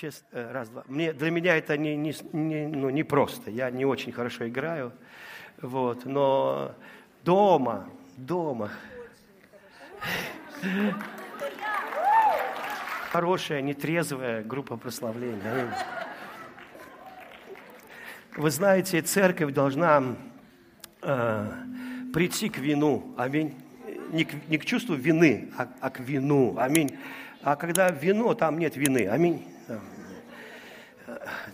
честно, э, раз, два. Мне, для меня это не, не, не, ну, не просто. Я не очень хорошо играю. Вот, но дома, дома. Хорошая, нетрезвая группа прославления. Вы знаете, церковь должна э, прийти к вину. Аминь. Не к, не к чувству вины, а, а к вину. Аминь. А когда вино, там нет вины. Аминь.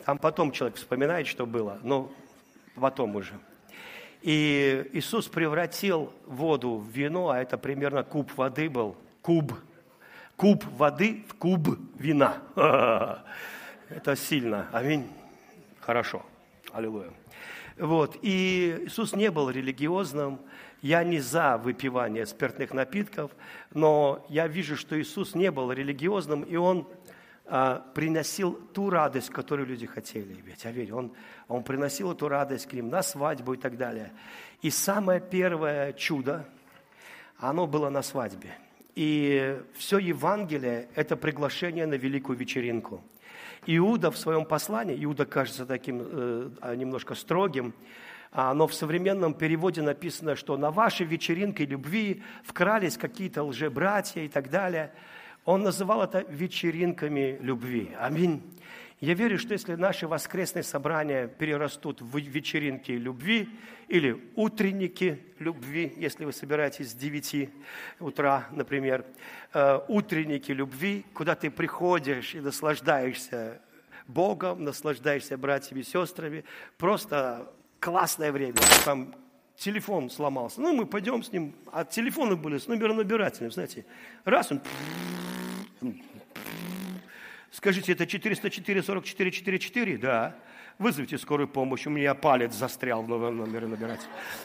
Там потом человек вспоминает, что было, но потом уже. И Иисус превратил воду в вино, а это примерно куб воды был. Куб. Куб воды в куб вина. Это сильно. Аминь. Хорошо. Аллилуйя. Вот. И Иисус не был религиозным. Я не за выпивание спиртных напитков, но я вижу, что Иисус не был религиозным, и Он приносил ту радость, которую люди хотели иметь. Я верю, он, он приносил эту радость к ним на свадьбу и так далее. И самое первое чудо, оно было на свадьбе. И все Евангелие – это приглашение на великую вечеринку. Иуда в своем послании, Иуда кажется таким э, немножко строгим, а, но в современном переводе написано, что на вашей вечеринке любви вкрались какие-то лжебратья и так далее – он называл это вечеринками любви. Аминь. Я верю, что если наши воскресные собрания перерастут в вечеринки любви или утренники любви, если вы собираетесь с 9 утра, например, э, утренники любви, куда ты приходишь и наслаждаешься Богом, наслаждаешься братьями и сестрами, просто классное время. Там телефон сломался. Ну, мы пойдем с ним, а телефоны были с номеронабирателем, знаете. Раз он... Скажите, это 404 44 44? Да. Вызовите скорую помощь, у меня палец застрял в номере набирать.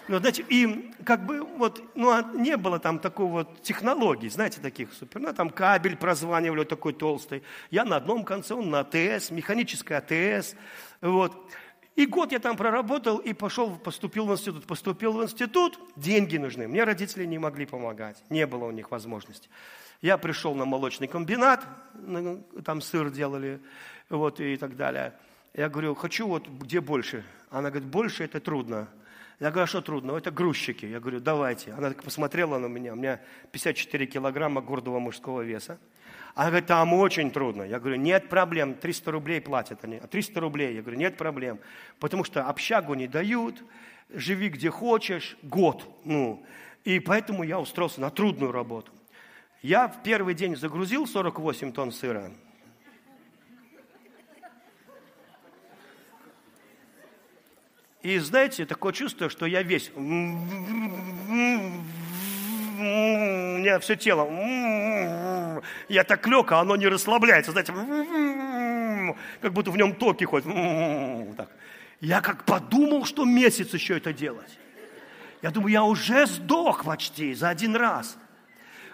Ну, знаете, и как бы вот, ну, а не было там такой вот технологий, знаете, таких супер. Ну, там кабель прозванивали такой толстый. Я на одном конце, он на АТС, механическая АТС. Вот. И год я там проработал и пошел, поступил в институт. Поступил в институт, деньги нужны. Мне родители не могли помогать, не было у них возможности. Я пришел на молочный комбинат, там сыр делали, вот и так далее. Я говорю, хочу вот где больше. Она говорит, больше это трудно. Я говорю, а что трудно? Это грузчики. Я говорю, давайте. Она так посмотрела на меня. У меня 54 килограмма гордого мужского веса. Она говорит, там очень трудно. Я говорю, нет проблем, 300 рублей платят они. А 300 рублей, я говорю, нет проблем. Потому что общагу не дают, живи где хочешь, год. Ну, и поэтому я устроился на трудную работу. Я в первый день загрузил 48 тонн сыра. И знаете, такое чувство, что я весь... У меня все тело я так лег, а оно не расслабляется, знаете, как будто в нем токи ходят. Я как подумал, что месяц еще это делать. Я думаю, я уже сдох почти за один раз.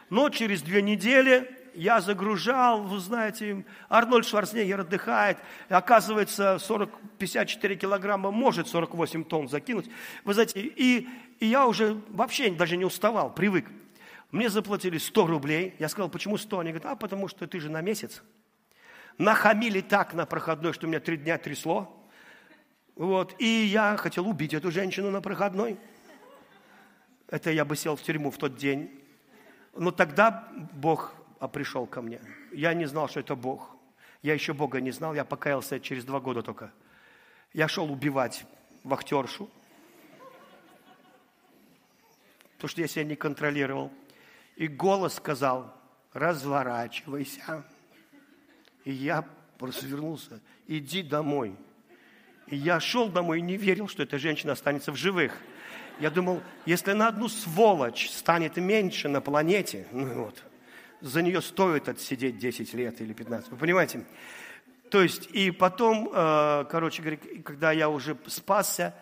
Но через две недели я загружал, вы знаете, Арнольд Шварценеггер отдыхает, оказывается, 40, 54 килограмма может 48 тонн закинуть. Вы знаете, и, и я уже вообще даже не уставал, привык. Мне заплатили 100 рублей. Я сказал, почему 100? Они говорят, а потому что ты же на месяц. Нахамили так на проходной, что меня три дня трясло. Вот. И я хотел убить эту женщину на проходной. Это я бы сел в тюрьму в тот день. Но тогда Бог пришел ко мне. Я не знал, что это Бог. Я еще Бога не знал, я покаялся через два года только. Я шел убивать вахтершу, потому что я себя не контролировал. И голос сказал, разворачивайся. И я просто вернулся, иди домой. И я шел домой и не верил, что эта женщина останется в живых. Я думал, если на одну сволочь станет меньше на планете, ну вот, за нее стоит отсидеть 10 лет или 15. Вы понимаете? То есть, и потом, э, короче говоря, когда я уже спасся,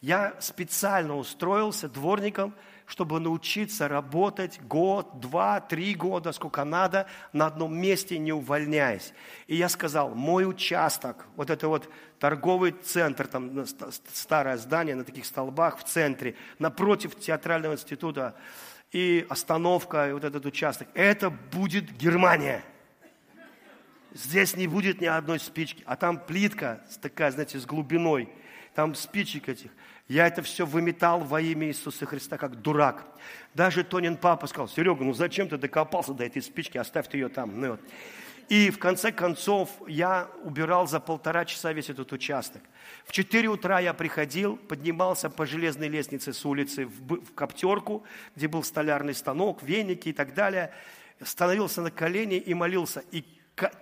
я специально устроился дворником – чтобы научиться работать год, два, три года, сколько надо, на одном месте, не увольняясь. И я сказал, мой участок, вот это вот торговый центр, там старое здание на таких столбах в центре, напротив театрального института, и остановка, и вот этот участок, это будет Германия. здесь не будет ни одной спички, а там плитка такая, знаете, с глубиной, там спичек этих. Я это все выметал во имя Иисуса Христа, как дурак. Даже Тонин папа сказал, Серега, ну зачем ты докопался до этой спички, оставь ты ее там. Ну, вот. И в конце концов я убирал за полтора часа весь этот участок. В 4 утра я приходил, поднимался по железной лестнице с улицы в, в коптерку, где был столярный станок, веники и так далее. Становился на колени и молился. И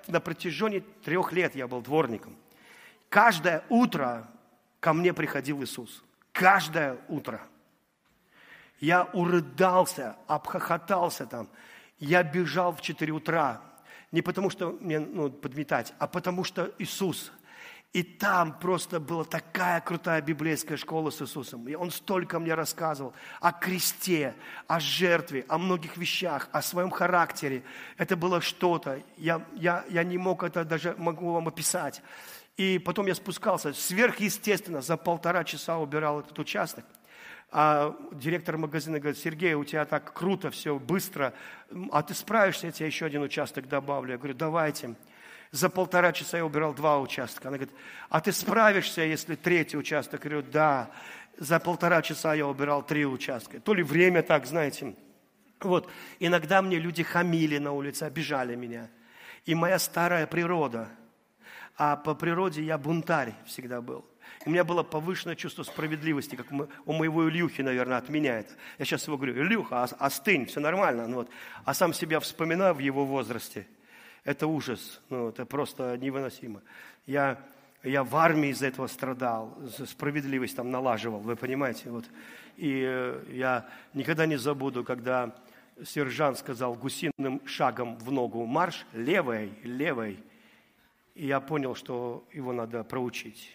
на протяжении трех лет я был дворником. Каждое утро ко мне приходил Иисус. Каждое утро. Я урыдался, обхохотался там. Я бежал в 4 утра, не потому, что мне ну, подметать, а потому что Иисус. И там просто была такая крутая библейская школа с Иисусом. И он столько мне рассказывал о кресте, о жертве, о многих вещах, о своем характере. Это было что-то. Я, я, я не мог это даже, могу вам описать. И потом я спускался сверхъестественно, за полтора часа убирал этот участок. А директор магазина говорит, Сергей, у тебя так круто все, быстро, а ты справишься, я тебе еще один участок добавлю. Я говорю, давайте. За полтора часа я убирал два участка. Она говорит, а ты справишься, если третий участок? Я говорю, да. За полтора часа я убирал три участка. То ли время так, знаете. Вот. Иногда мне люди хамили на улице, обижали меня. И моя старая природа, а по природе я бунтарь всегда был. У меня было повышенное чувство справедливости, как у моего Илюхи, наверное, от меня это. Я сейчас его говорю, Илюха, остынь, все нормально. Ну, вот. А сам себя вспоминаю в его возрасте. Это ужас, ну, это просто невыносимо. Я, я в армии из-за этого страдал, справедливость там налаживал, вы понимаете. Вот. И э, я никогда не забуду, когда сержант сказал гусиным шагом в ногу марш, левой, левой. И я понял, что его надо проучить.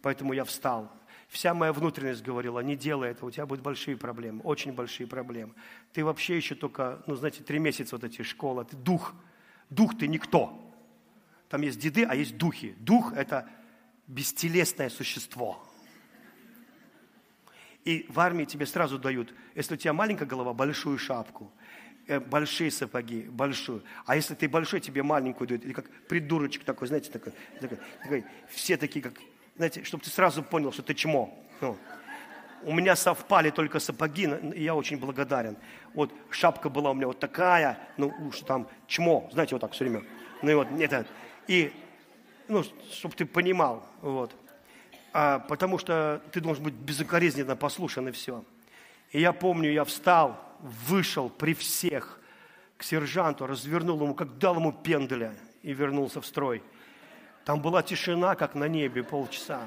Поэтому я встал. Вся моя внутренность говорила, не делай этого, у тебя будут большие проблемы, очень большие проблемы. Ты вообще еще только, ну, знаете, три месяца вот эти школы, ты дух, дух ты никто. Там есть деды, а есть духи. Дух – это бестелесное существо. И в армии тебе сразу дают, если у тебя маленькая голова, большую шапку, большие сапоги, большую. А если ты большой, тебе маленькую дают. Или как придурочек такой, знаете, такой, такой, такой все такие, как знаете, чтобы ты сразу понял, что ты чмо. Ну, у меня совпали только сапоги, и я очень благодарен. Вот шапка была у меня вот такая, ну, уж там чмо, знаете, вот так все время. Ну и вот это, и, ну, чтобы ты понимал, вот. А, потому что ты должен быть безукоризненно послушан и все. И я помню, я встал, вышел при всех к сержанту, развернул ему, как дал ему пенделя и вернулся в строй. Там была тишина, как на небе, полчаса.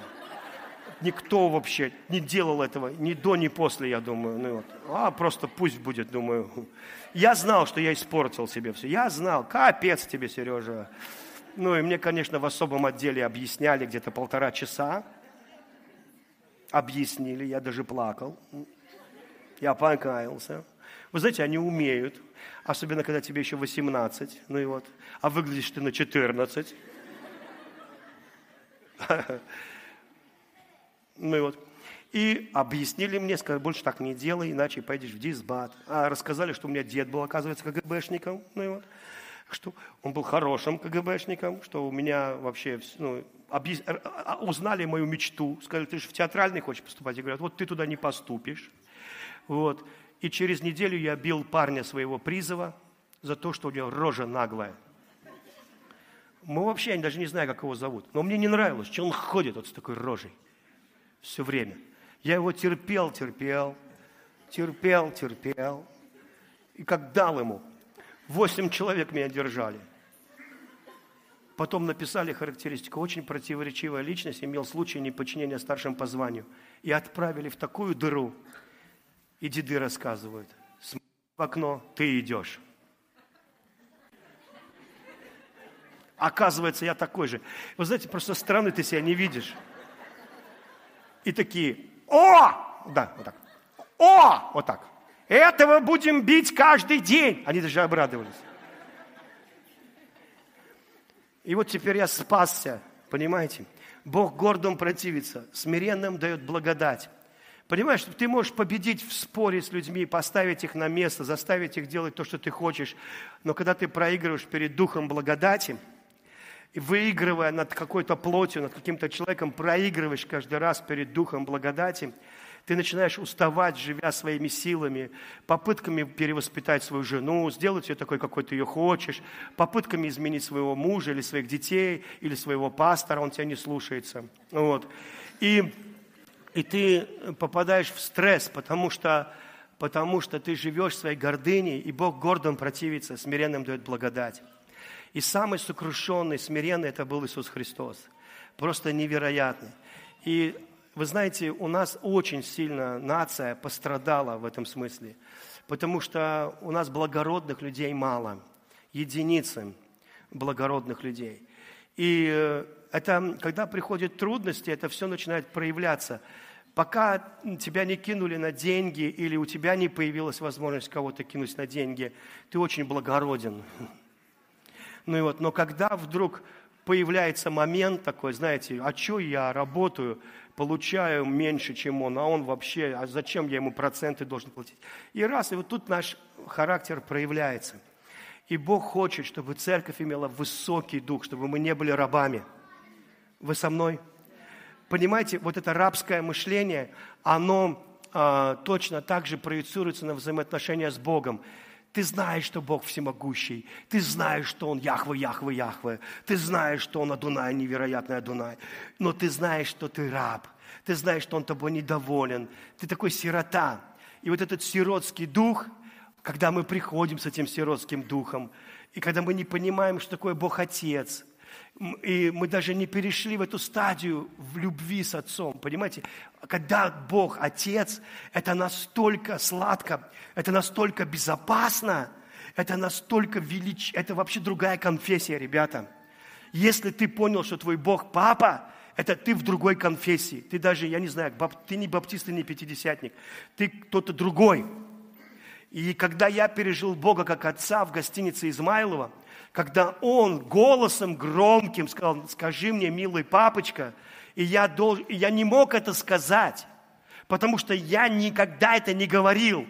Никто вообще не делал этого ни до, ни после, я думаю. Ну, вот. А просто пусть будет, думаю. Я знал, что я испортил себе все. Я знал, капец тебе, Сережа. Ну и мне, конечно, в особом отделе объясняли где-то полтора часа. Объяснили, я даже плакал. Я покаялся. Вы знаете, они умеют. Особенно, когда тебе еще 18. Ну и вот. А выглядишь ты на 14. Ну и вот. И объяснили мне, сказали, больше так не делай, иначе пойдешь в дисбат. А рассказали, что у меня дед был, оказывается, КГБшником. Ну и вот. Что он был хорошим КГБшником, что у меня вообще ну, объяс... А, а, узнали мою мечту. Сказали, ты же в театральный хочешь поступать? И говорят, вот ты туда не поступишь. Вот. И через неделю я бил парня своего призова за то, что у него рожа наглая. Мы вообще, я даже не знаю, как его зовут. Но мне не нравилось, что он ходит вот с такой рожей все время. Я его терпел, терпел, терпел, терпел. И как дал ему, восемь человек меня держали. Потом написали характеристику. Очень противоречивая личность, имел случай неподчинения старшим по званию. И отправили в такую дыру. И деды рассказывают. Смотри в окно, ты идешь. Оказывается, я такой же. Вы знаете, просто стороны ты себя не видишь. И такие, о! Да, вот так. О! Вот так. Этого будем бить каждый день. Они даже обрадовались. И вот теперь я спасся, понимаете? Бог гордым противится, смиренным дает благодать. Понимаешь, ты можешь победить в споре с людьми, поставить их на место, заставить их делать то, что ты хочешь. Но когда ты проигрываешь перед духом благодати, выигрывая над какой-то плотью, над каким-то человеком, проигрываешь каждый раз перед духом благодати, ты начинаешь уставать, живя своими силами, попытками перевоспитать свою жену, сделать ее такой, какой ты ее хочешь, попытками изменить своего мужа или своих детей, или своего пастора, он тебя не слушается. Вот. И и ты попадаешь в стресс, потому что, потому что ты живешь своей гордыней, и Бог гордым противится, смиренным дает благодать. И самый сокрушенный, смиренный это был Иисус Христос. Просто невероятный. И вы знаете, у нас очень сильно нация пострадала в этом смысле, потому что у нас благородных людей мало, единицы благородных людей. И э, это, когда приходят трудности, это все начинает проявляться. Пока тебя не кинули на деньги или у тебя не появилась возможность кого-то кинуть на деньги, ты очень благороден. Ну и вот, но когда вдруг появляется момент такой, знаете, а что я работаю, получаю меньше, чем он, а он вообще, а зачем я ему проценты должен платить? И раз, и вот тут наш характер проявляется. И Бог хочет, чтобы церковь имела высокий дух, чтобы мы не были рабами – вы со мной? Понимаете, вот это рабское мышление, оно э, точно так же проецируется на взаимоотношения с Богом. Ты знаешь, что Бог всемогущий. Ты знаешь, что Он Яхве, Яхве, Яхве. Ты знаешь, что Он Адунай, невероятный Адунай. Но ты знаешь, что ты раб. Ты знаешь, что Он тобой недоволен. Ты такой сирота. И вот этот сиротский дух, когда мы приходим с этим сиротским духом, и когда мы не понимаем, что такое Бог Отец – и мы даже не перешли в эту стадию в любви с Отцом. Понимаете, когда Бог Отец, это настолько сладко, это настолько безопасно, это настолько велич, это вообще другая конфессия, ребята. Если ты понял, что твой Бог Папа, это ты в другой конфессии. Ты даже, я не знаю, ты не баптист, ты не пятидесятник. Ты кто-то другой. И когда я пережил Бога как Отца в гостинице Измайлова, когда он голосом громким сказал, скажи мне, милый папочка, и я, должен, я не мог это сказать, потому что я никогда это не говорил.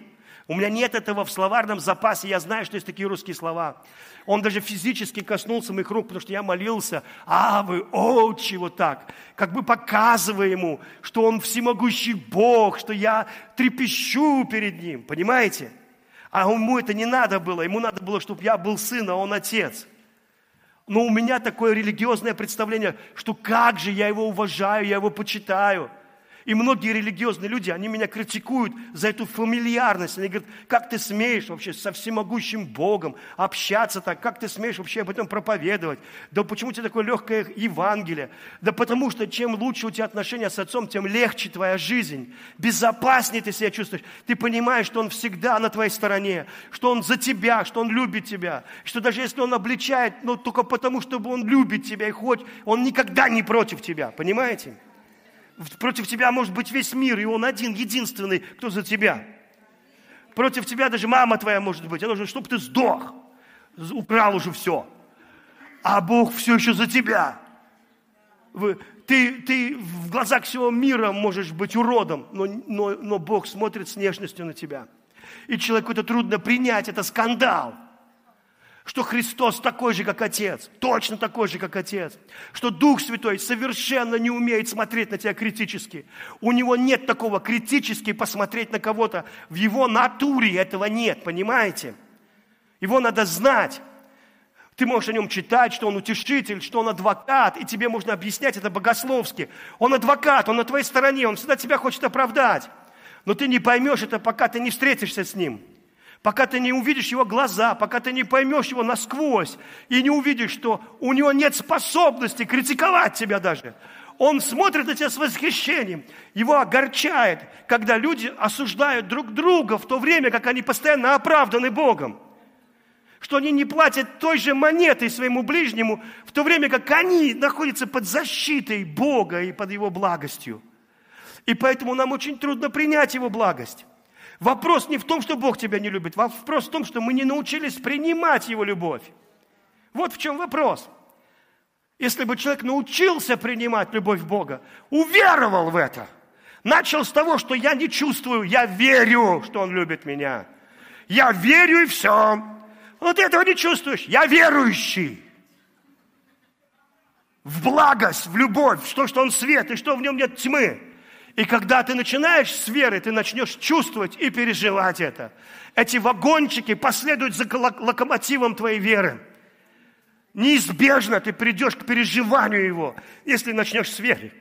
У меня нет этого в словарном запасе, я знаю, что есть такие русские слова. Он даже физически коснулся моих рук, потому что я молился, а вы, отче, вот так, как бы показывая ему, что он всемогущий Бог, что я трепещу перед ним, понимаете? А ему это не надо было. Ему надо было, чтобы я был сын, а он отец. Но у меня такое религиозное представление, что как же я его уважаю, я его почитаю – и многие религиозные люди, они меня критикуют за эту фамильярность. Они говорят, как ты смеешь вообще со всемогущим Богом общаться так? Как ты смеешь вообще об этом проповедовать? Да почему у тебя такое легкое Евангелие? Да потому что чем лучше у тебя отношения с Отцом, тем легче твоя жизнь. Безопаснее ты себя чувствуешь. Ты понимаешь, что Он всегда на твоей стороне, что Он за тебя, что Он любит тебя. Что даже если Он обличает, но только потому, чтобы Он любит тебя и хоть, Он никогда не против тебя. Понимаете? Против тебя может быть весь мир, и он один, единственный, кто за тебя. Против тебя даже мама твоя может быть. Она нужно, чтобы ты сдох. Украл уже все. А Бог все еще за тебя. Ты, ты в глазах всего мира можешь быть уродом, но, но, но Бог смотрит с нежностью на тебя. И человеку это трудно принять, это скандал что Христос такой же, как Отец, точно такой же, как Отец, что Дух Святой совершенно не умеет смотреть на тебя критически. У него нет такого критически посмотреть на кого-то. В его натуре этого нет, понимаете? Его надо знать. Ты можешь о нем читать, что он утешитель, что он адвокат, и тебе можно объяснять это богословски. Он адвокат, он на твоей стороне, он всегда тебя хочет оправдать. Но ты не поймешь это, пока ты не встретишься с ним – пока ты не увидишь его глаза, пока ты не поймешь его насквозь и не увидишь, что у него нет способности критиковать тебя даже. Он смотрит на тебя с восхищением. Его огорчает, когда люди осуждают друг друга в то время, как они постоянно оправданы Богом. Что они не платят той же монетой своему ближнему, в то время как они находятся под защитой Бога и под Его благостью. И поэтому нам очень трудно принять Его благость. Вопрос не в том, что Бог тебя не любит, вопрос в том, что мы не научились принимать Его любовь. Вот в чем вопрос. Если бы человек научился принимать любовь Бога, уверовал в это, Начал с того, что я не чувствую, я верю, что Он любит меня. Я верю и все. Вот этого не чувствуешь. Я верующий. В благость, в любовь, в то, что Он свет, и что в нем нет тьмы. И когда ты начинаешь с веры, ты начнешь чувствовать и переживать это. Эти вагончики последуют за локомотивом твоей веры. Неизбежно ты придешь к переживанию его, если начнешь с веры.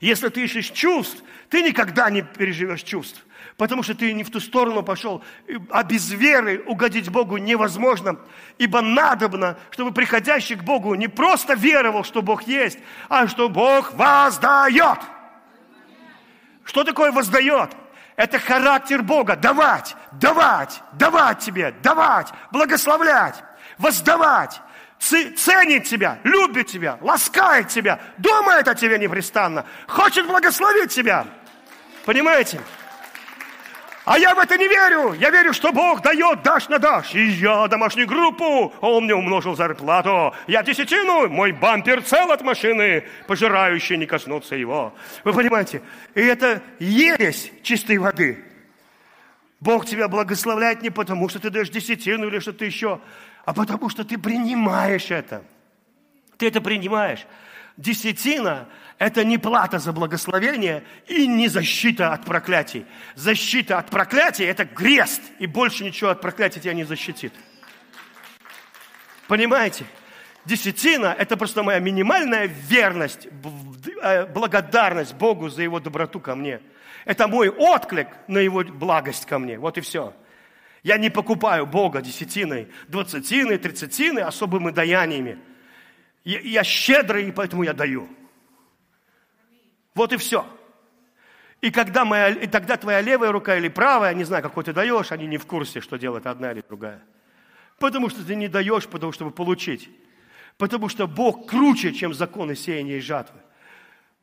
Если ты ищешь чувств, ты никогда не переживешь чувств. Потому что ты не в ту сторону пошел. А без веры угодить Богу невозможно. Ибо надобно, чтобы приходящий к Богу не просто веровал, что Бог есть, а что Бог воздает. Что такое воздает? Это характер Бога. Давать, давать, давать тебе, давать, благословлять, воздавать ценит тебя, любит тебя, ласкает тебя, думает о тебе непрестанно, хочет благословить тебя. Понимаете? А я в это не верю. Я верю, что Бог дает, дашь на дашь. И я домашнюю группу, он мне умножил зарплату. Я десятину, мой бампер цел от машины, пожирающие не коснутся его. Вы понимаете? И это ересь чистой воды. Бог тебя благословляет не потому, что ты даешь десятину или что-то еще, а потому что ты принимаешь это. Ты это принимаешь. Десятина – это не плата за благословение и не защита от проклятий. Защита от проклятий – это крест, и больше ничего от проклятия тебя не защитит. Понимаете? Десятина – это просто моя минимальная верность, э, благодарность Богу за Его доброту ко мне. Это мой отклик на Его благость ко мне. Вот и все. Я не покупаю Бога десятиной, двадцатиной, тридцатиной, особыми даяниями. Я щедрый, и поэтому я даю. Вот и все. И когда моя, и тогда твоя левая рука или правая, не знаю, какой ты даешь, они не в курсе, что делает одна или другая. Потому что ты не даешь, потому чтобы получить. Потому что Бог круче, чем законы сеяния и жатвы.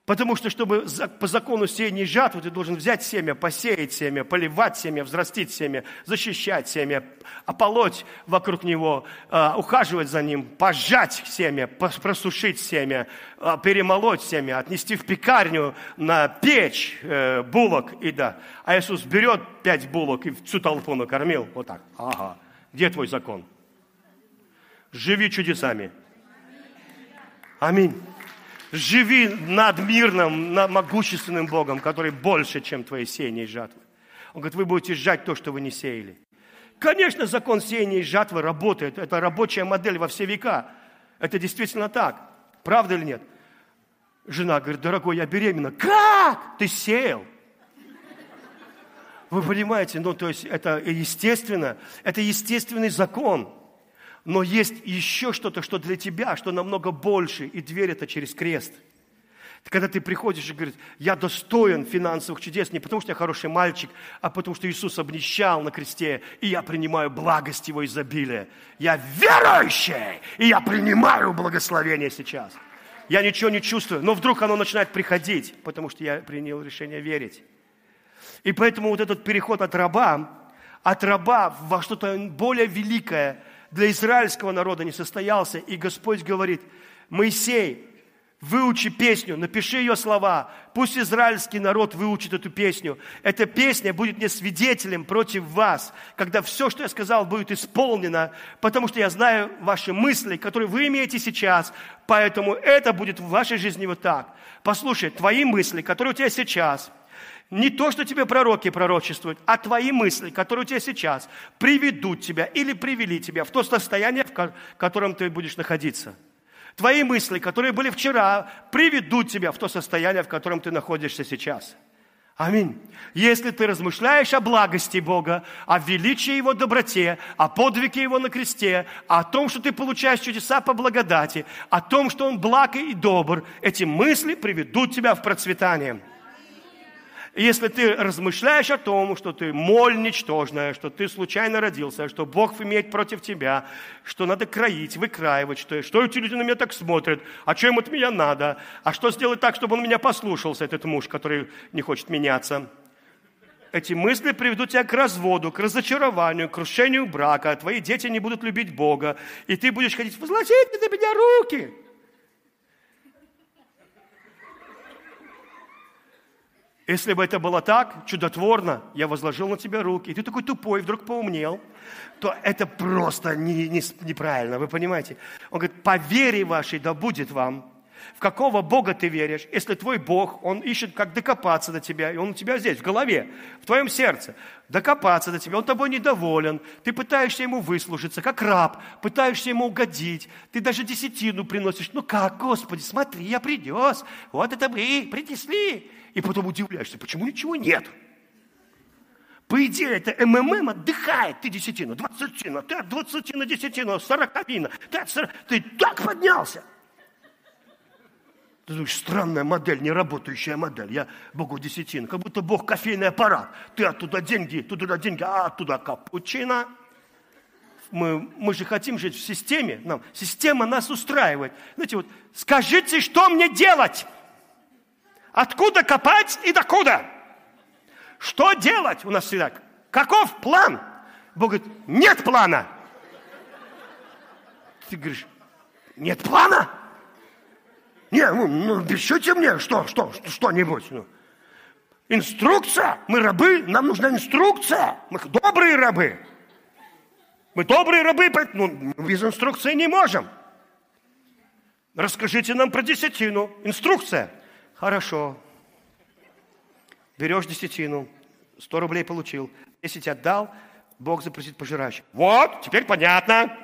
Потому что, чтобы по закону сеяния и жатвы, ты должен взять семя, посеять семя, поливать семя, взрастить семя, защищать семя, ополоть вокруг него, а, ухаживать за ним, пожать семя, просушить семя, а, перемолоть семя, отнести в пекарню на печь э, булок. И да. А Иисус берет пять булок и всю толпу накормил. Вот так. Ага. Где твой закон? Живи чудесами. Аминь. Живи над мирным, над могущественным Богом, который больше, чем твои сеяния и жатвы. Он говорит, вы будете сжать то, что вы не сеяли. Конечно, закон сеяния и жатвы работает. Это рабочая модель во все века. Это действительно так. Правда или нет? Жена говорит, дорогой, я беременна. Как? Ты сеял. Вы понимаете, ну то есть это естественно, это естественный закон. Но есть еще что-то, что для тебя, что намного больше, и дверь это через крест. Когда ты приходишь и говоришь, я достоин финансовых чудес не потому, что я хороший мальчик, а потому, что Иисус обнищал на кресте, и я принимаю благость Его изобилия. Я верующий, и я принимаю благословение сейчас. Я ничего не чувствую, но вдруг оно начинает приходить, потому что я принял решение верить. И поэтому вот этот переход от раба, от раба во что-то более великое – для израильского народа не состоялся. И Господь говорит, Моисей, выучи песню, напиши ее слова, пусть израильский народ выучит эту песню. Эта песня будет мне свидетелем против вас, когда все, что я сказал, будет исполнено, потому что я знаю ваши мысли, которые вы имеете сейчас, поэтому это будет в вашей жизни вот так. Послушай, твои мысли, которые у тебя сейчас – не то, что тебе пророки пророчествуют, а твои мысли, которые у тебя сейчас, приведут тебя или привели тебя в то состояние, в котором ты будешь находиться. Твои мысли, которые были вчера, приведут тебя в то состояние, в котором ты находишься сейчас. Аминь. Если ты размышляешь о благости Бога, о величии Его доброте, о подвиге Его на кресте, о том, что ты получаешь чудеса по благодати, о том, что Он благ и добр, эти мысли приведут тебя в процветание если ты размышляешь о том, что ты моль ничтожная, что ты случайно родился, что Бог имеет против тебя, что надо кроить, выкраивать, что, что эти люди на меня так смотрят, а что им от меня надо, а что сделать так, чтобы он меня послушался, этот муж, который не хочет меняться. Эти мысли приведут тебя к разводу, к разочарованию, к крушению брака, твои дети не будут любить Бога, и ты будешь ходить, возложите на меня руки. Если бы это было так, чудотворно, я возложил на тебя руки, и ты такой тупой, вдруг поумнел, то это просто не, не, неправильно, вы понимаете? Он говорит, по вере вашей да будет вам. В какого Бога ты веришь? Если твой Бог, Он ищет, как докопаться до тебя, и Он у тебя здесь, в голове, в твоем сердце, докопаться до тебя, Он тобой недоволен, ты пытаешься Ему выслужиться, как раб, пытаешься Ему угодить, ты даже десятину приносишь. Ну как, Господи, смотри, я принес, вот это мы принесли. И потом удивляешься, почему ничего нет? По идее, это МММ отдыхает. Ты десятина, двадцатина, ты от двадцатина десятина, сороковина. Ты, от сорок... ты так поднялся. Ты думаешь, странная модель, не работающая модель. Я Богу десятин, как будто Бог кофейный аппарат. Ты оттуда деньги, туда деньги, а оттуда капучино. Мы, мы же хотим жить в системе. Нам, система нас устраивает. Знаете, вот, скажите, что мне делать? Откуда копать и докуда? Что делать у нас всегда? Каков план? Бог говорит, нет плана. Ты говоришь, нет плана? Не, ну, ну обещайте мне что, что, что-нибудь. Ну. Инструкция. Мы рабы, нам нужна инструкция. Мы добрые рабы. Мы добрые рабы, ну, без инструкции не можем. Расскажите нам про десятину. Инструкция. Хорошо. Берешь десятину, 100 рублей получил, 10 отдал, Бог запросит пожирающих. Вот, теперь понятно.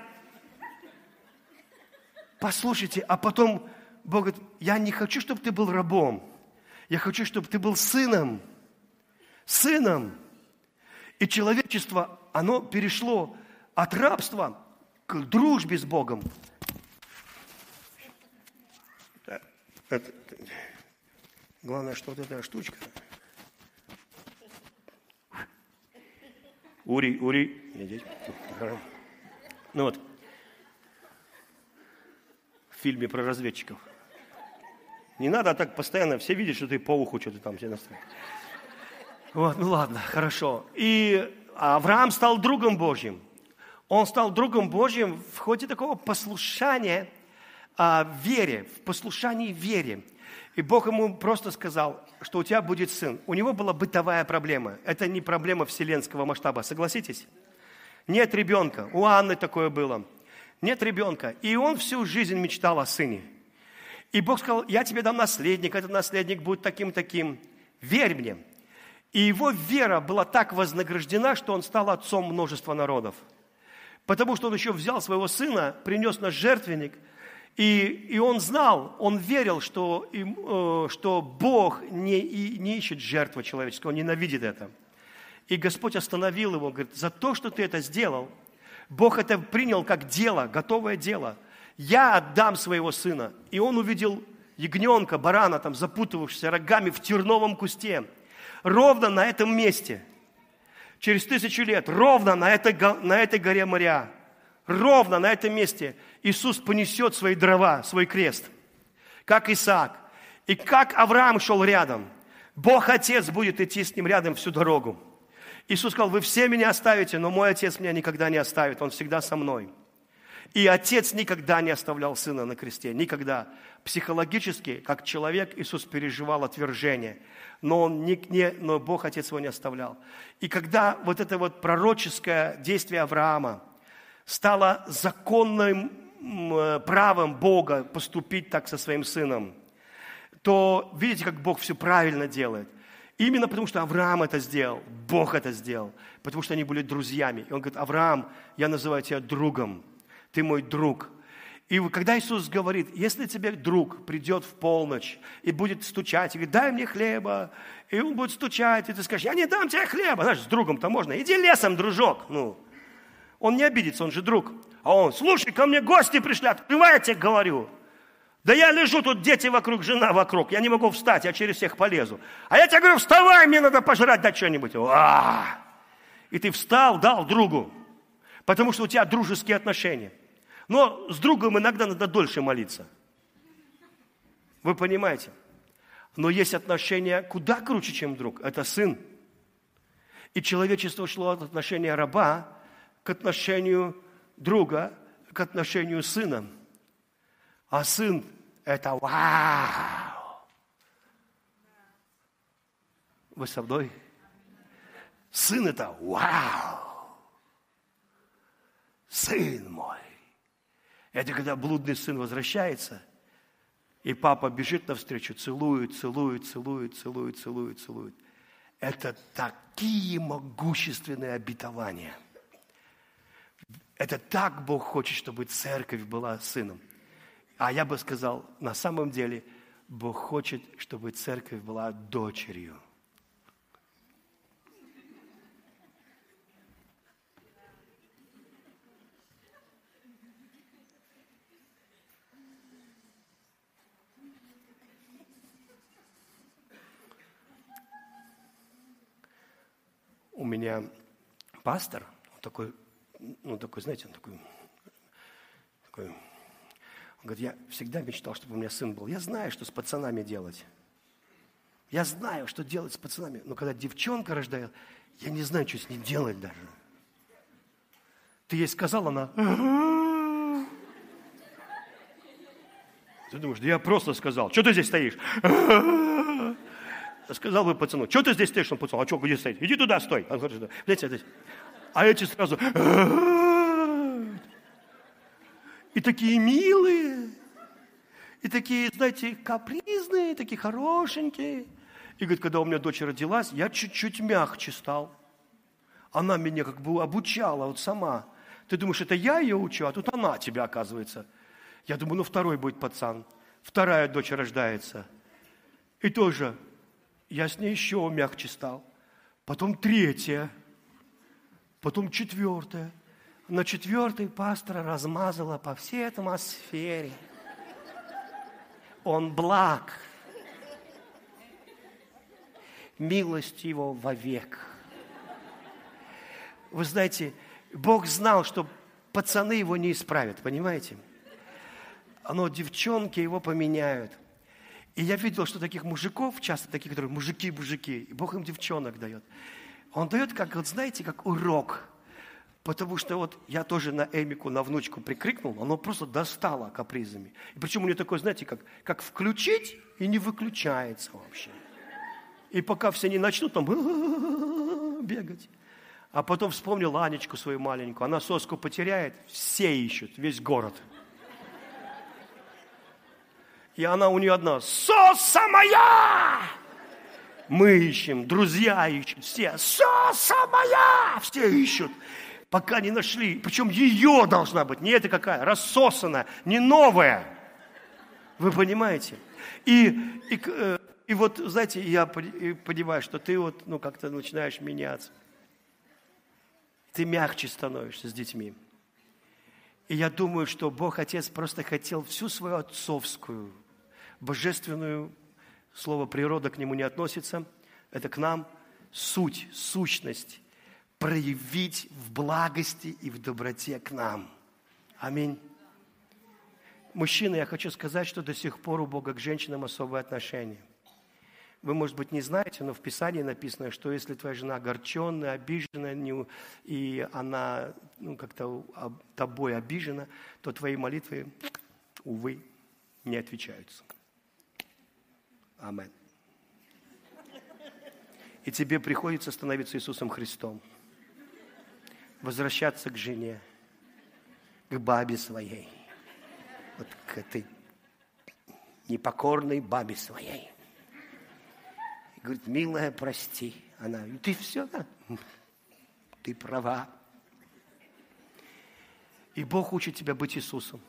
Послушайте, а потом Бог говорит, я не хочу, чтобы ты был рабом. Я хочу, чтобы ты был сыном. Сыном. И человечество, оно перешло от рабства к дружбе с Богом. Это, Главное, что вот эта штучка. Ури, Ури, здесь. Ну вот, в фильме про разведчиков. Не надо так постоянно, все видят, что ты по уху что-то там себе настраиваешь. Вот, ну ладно, хорошо. И Авраам стал другом Божьим. Он стал другом Божьим в ходе такого послушания а, вере, в послушании вере. И Бог ему просто сказал, что у тебя будет сын. У него была бытовая проблема. Это не проблема вселенского масштаба, согласитесь? Нет ребенка. У Анны такое было. Нет ребенка. И он всю жизнь мечтал о сыне. И Бог сказал, я тебе дам наследник, этот наследник будет таким-таким. Верь мне. И его вера была так вознаграждена, что он стал отцом множества народов. Потому что он еще взял своего сына, принес на жертвенник – и, и он знал, он верил, что, им, э, что Бог не, и, не ищет жертвы человеческой, он ненавидит это. И Господь остановил его, говорит, за то, что ты это сделал, Бог это принял как дело, готовое дело. Я отдам своего сына. И он увидел ягненка, барана, там, запутывавшегося рогами в терновом кусте. Ровно на этом месте, через тысячу лет, ровно на этой, на этой горе моря, ровно на этом месте Иисус понесет свои дрова, свой крест, как Исаак. И как Авраам шел рядом, Бог Отец будет идти с ним рядом всю дорогу. Иисус сказал, вы все меня оставите, но мой Отец меня никогда не оставит, Он всегда со мной. И Отец никогда не оставлял Сына на кресте, никогда. Психологически, как человек, Иисус переживал отвержение, но, он не, не, но Бог Отец его не оставлял. И когда вот это вот пророческое действие Авраама, стало законным правом Бога поступить так со своим сыном, то видите, как Бог все правильно делает. Именно потому, что Авраам это сделал, Бог это сделал, потому что они были друзьями. И он говорит, Авраам, я называю тебя другом, ты мой друг. И когда Иисус говорит, если тебе друг придет в полночь и будет стучать, и говорит, дай мне хлеба, и он будет стучать, и ты скажешь, я не дам тебе хлеба, знаешь, с другом-то можно, иди лесом, дружок, ну, он не обидится, он же друг. А он, слушай, ко мне гости пришли, открывай, я тебе говорю. Да я лежу, тут дети вокруг, жена вокруг, я не могу встать, я через всех полезу. А я тебе говорю, вставай, мне надо пожрать, дать что-нибудь. И ты встал, дал другу, потому что у тебя дружеские отношения. Но с другом иногда надо дольше молиться. Вы понимаете? Но есть отношения куда круче, чем друг. Это сын. И человечество шло от отношения раба к отношению друга, к отношению сына. А сын – это вау! Вы со мной? Сын это вау! Сын мой! Это когда блудный сын возвращается, и папа бежит навстречу, целует, целует, целует, целует, целует, целует. Это такие могущественные обетования. Это так Бог хочет, чтобы церковь была сыном. А я бы сказал, на самом деле, Бог хочет, чтобы церковь была дочерью – у меня пастор, он такой, ну, такой, знаете, он такой, такой, он говорит, я всегда мечтал, чтобы у меня сын был. Я знаю, что с пацанами делать. Я знаю, что делать с пацанами. Но когда девчонка рождает, я не знаю, что с ней делать даже. Ты ей сказал, она... Ты думаешь, да я просто сказал. Что ты здесь стоишь? сказал бы пацану, что ты здесь стоишь? Он пацан, а что, где стоит? Иди туда, стой. Он говорит, здесь. А эти сразу, и такие милые, и такие, знаете, капризные, такие хорошенькие. И говорит, когда у меня дочь родилась, я чуть-чуть мягче стал. Она меня как бы обучала вот сама. Ты думаешь, это я ее учу, а тут она тебя, оказывается. Я думаю, ну второй будет пацан. Вторая дочь рождается. И тоже я с ней еще мягче стал. Потом третья, потом четвертая. На четвертой пастора размазала по всей атмосфере. Он благ. Милость его вовек. Вы знаете, Бог знал, что пацаны его не исправят, понимаете? Но девчонки его поменяют. И я видел, что таких мужиков, часто таких, которые мужики-мужики, Бог им девчонок дает. Он дает, как, вот знаете, как урок. Потому что вот я тоже на Эмику, на внучку прикрикнул, оно просто достало капризами. И причем у нее такое, знаете, как, как включить и не выключается вообще. И пока все не начнут там бегать. А потом вспомнил Анечку свою маленькую. Она соску потеряет, все ищут, весь город – и она у нее одна. Соса моя! Мы ищем, друзья ищут, все. Соса моя! Все ищут, пока не нашли. Причем ее должна быть, не это какая, рассосанная, не новая. Вы понимаете? И, и, э, и вот, знаете, я понимаю, что ты вот, ну, как-то начинаешь меняться. Ты мягче становишься с детьми. И я думаю, что Бог Отец просто хотел всю свою отцовскую божественную, слово природа к нему не относится, это к нам суть, сущность, проявить в благости и в доброте к нам. Аминь. Мужчины, я хочу сказать, что до сих пор у Бога к женщинам особое отношение. Вы, может быть, не знаете, но в Писании написано, что если твоя жена огорченная, обижена, и она ну, как-то тобой обижена, то твои молитвы, увы, не отвечаются. Амен. И тебе приходится становиться Иисусом Христом. Возвращаться к жене, к бабе своей. Вот к этой непокорной бабе своей. И говорит, милая, прости. Она, ты все, да? Ты права. И Бог учит тебя быть Иисусом.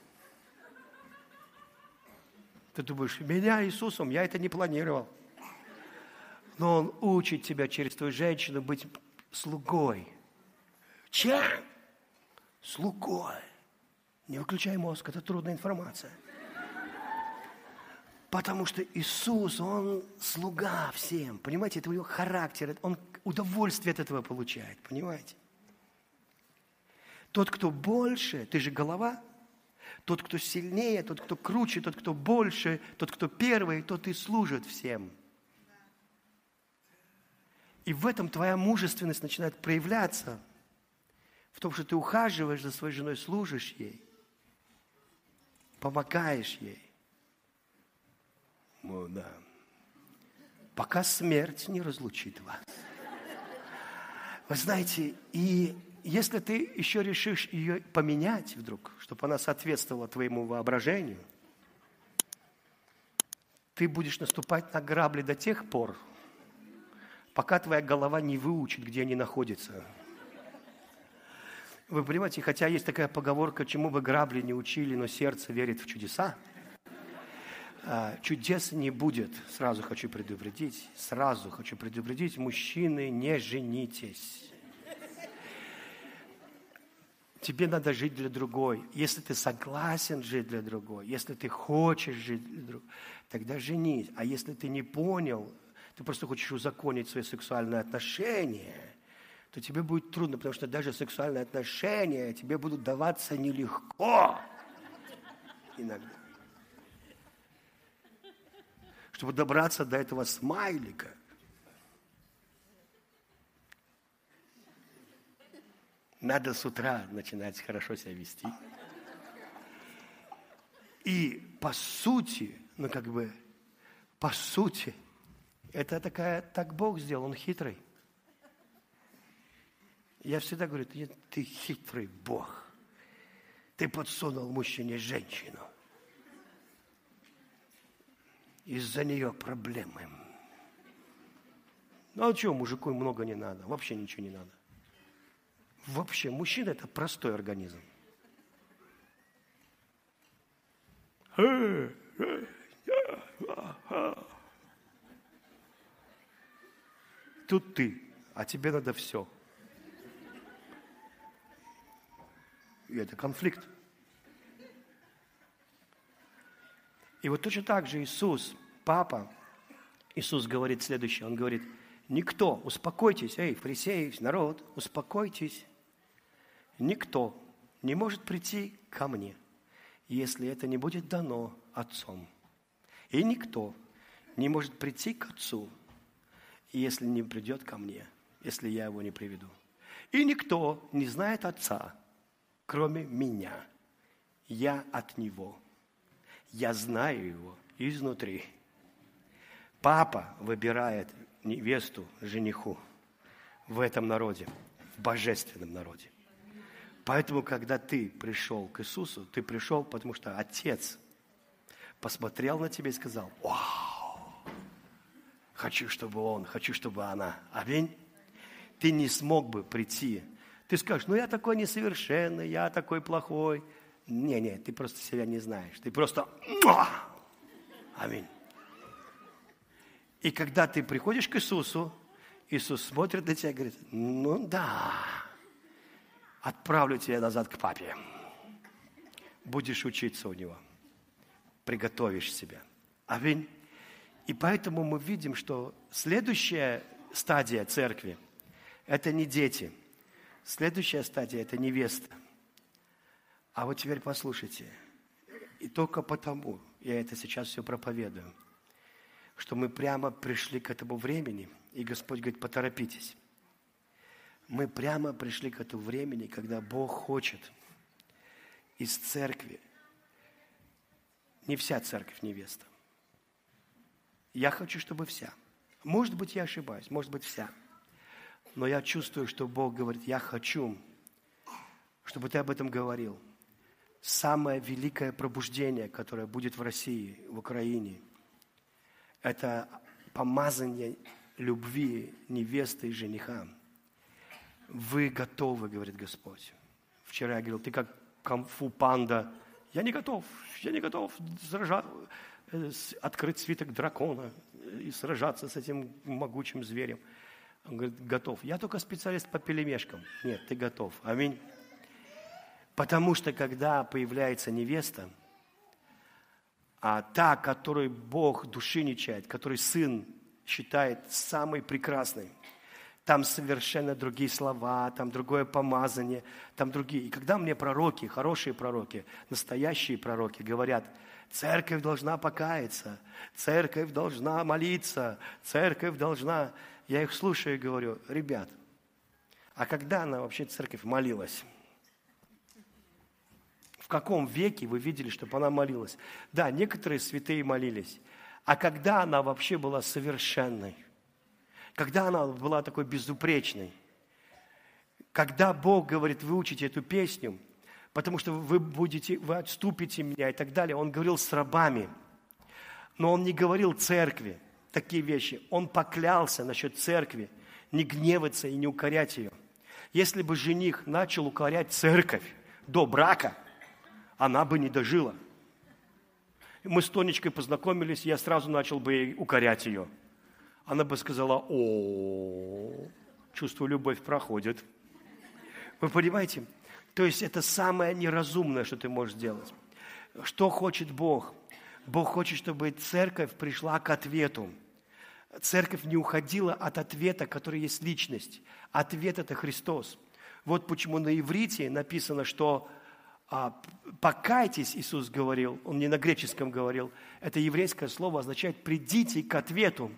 Ты думаешь, меня Иисусом, я это не планировал. Но Он учит тебя через твою женщину быть слугой. Чем? Слугой. Не выключай мозг, это трудная информация. Потому что Иисус, Он слуга всем. Понимаете, это его характер, Он удовольствие от этого получает. Понимаете? Тот, кто больше, ты же голова, тот, кто сильнее, тот, кто круче, тот, кто больше, тот, кто первый, тот и служит всем. И в этом твоя мужественность начинает проявляться. В том, что ты ухаживаешь за своей женой, служишь ей, помогаешь ей. О, да. пока смерть не разлучит вас. Вы знаете, и если ты еще решишь ее поменять вдруг, чтобы она соответствовала твоему воображению, ты будешь наступать на грабли до тех пор, пока твоя голова не выучит, где они находятся. Вы понимаете, хотя есть такая поговорка, чему бы грабли не учили, но сердце верит в чудеса. А, чудес не будет, сразу хочу предупредить, сразу хочу предупредить, мужчины, не женитесь. Тебе надо жить для другой. Если ты согласен жить для другой, если ты хочешь жить для другой, тогда женись. А если ты не понял, ты просто хочешь узаконить свои сексуальные отношения, то тебе будет трудно, потому что даже сексуальные отношения тебе будут даваться нелегко иногда. Чтобы добраться до этого смайлика – Надо с утра начинать хорошо себя вести. И по сути, ну как бы, по сути, это такая, так Бог сделал, Он хитрый. Я всегда говорю, ты, ты хитрый Бог. Ты подсунул мужчине женщину. Из-за нее проблемы. Ну а что, мужику много не надо, вообще ничего не надо. Вообще, мужчина – это простой организм. Тут ты, а тебе надо все. И это конфликт. И вот точно так же Иисус, Папа, Иисус говорит следующее. Он говорит, никто, успокойтесь, эй, фарисеи, народ, успокойтесь никто не может прийти ко мне, если это не будет дано Отцом. И никто не может прийти к Отцу, если не придет ко мне, если я его не приведу. И никто не знает Отца, кроме меня. Я от Него. Я знаю Его изнутри. Папа выбирает невесту жениху в этом народе, в божественном народе. Поэтому, когда ты пришел к Иисусу, ты пришел, потому что Отец посмотрел на тебя и сказал, вау, хочу, чтобы он, хочу, чтобы она. Аминь. Ты не смог бы прийти. Ты скажешь, ну я такой несовершенный, я такой плохой. Не-не, ты просто себя не знаешь. Ты просто... Аминь. И когда ты приходишь к Иисусу, Иисус смотрит на тебя и говорит, ну да, отправлю тебя назад к папе. Будешь учиться у него. Приготовишь себя. Аминь. И поэтому мы видим, что следующая стадия церкви – это не дети. Следующая стадия – это невеста. А вот теперь послушайте. И только потому я это сейчас все проповедую, что мы прямо пришли к этому времени, и Господь говорит, поторопитесь мы прямо пришли к этому времени, когда Бог хочет из церкви, не вся церковь невеста. Я хочу, чтобы вся. Может быть, я ошибаюсь, может быть, вся. Но я чувствую, что Бог говорит, я хочу, чтобы ты об этом говорил. Самое великое пробуждение, которое будет в России, в Украине, это помазание любви невесты и жениха – вы готовы, говорит Господь. Вчера я говорил, ты как камфу панда. Я не готов, я не готов сражать, э, открыть свиток дракона и сражаться с этим могучим зверем. Он говорит, готов. Я только специалист по пелемешкам. Нет, ты готов. Аминь. Потому что когда появляется невеста, а та, которой Бог души не чает, которой Сын считает самой прекрасной – там совершенно другие слова, там другое помазание, там другие. И когда мне пророки, хорошие пророки, настоящие пророки говорят, церковь должна покаяться, церковь должна молиться, церковь должна... Я их слушаю и говорю, ребят, а когда она вообще, церковь, молилась? В каком веке вы видели, чтобы она молилась? Да, некоторые святые молились, а когда она вообще была совершенной, когда она была такой безупречной, когда Бог говорит, выучите эту песню, потому что вы будете, вы отступите меня и так далее. Он говорил с рабами, но он не говорил церкви такие вещи. Он поклялся насчет церкви не гневаться и не укорять ее. Если бы жених начал укорять церковь до брака, она бы не дожила. Мы с Тонечкой познакомились, я сразу начал бы укорять ее. Она бы сказала, о, чувство любовь проходит. Вы понимаете? То есть это самое неразумное, что ты можешь сделать. Что хочет Бог? Бог хочет, чтобы церковь пришла к ответу. Церковь не уходила от ответа, который есть личность. Ответ – это Христос. Вот почему на иврите написано, что а, «покайтесь», Иисус говорил, Он не на греческом говорил. Это еврейское слово означает «придите к ответу».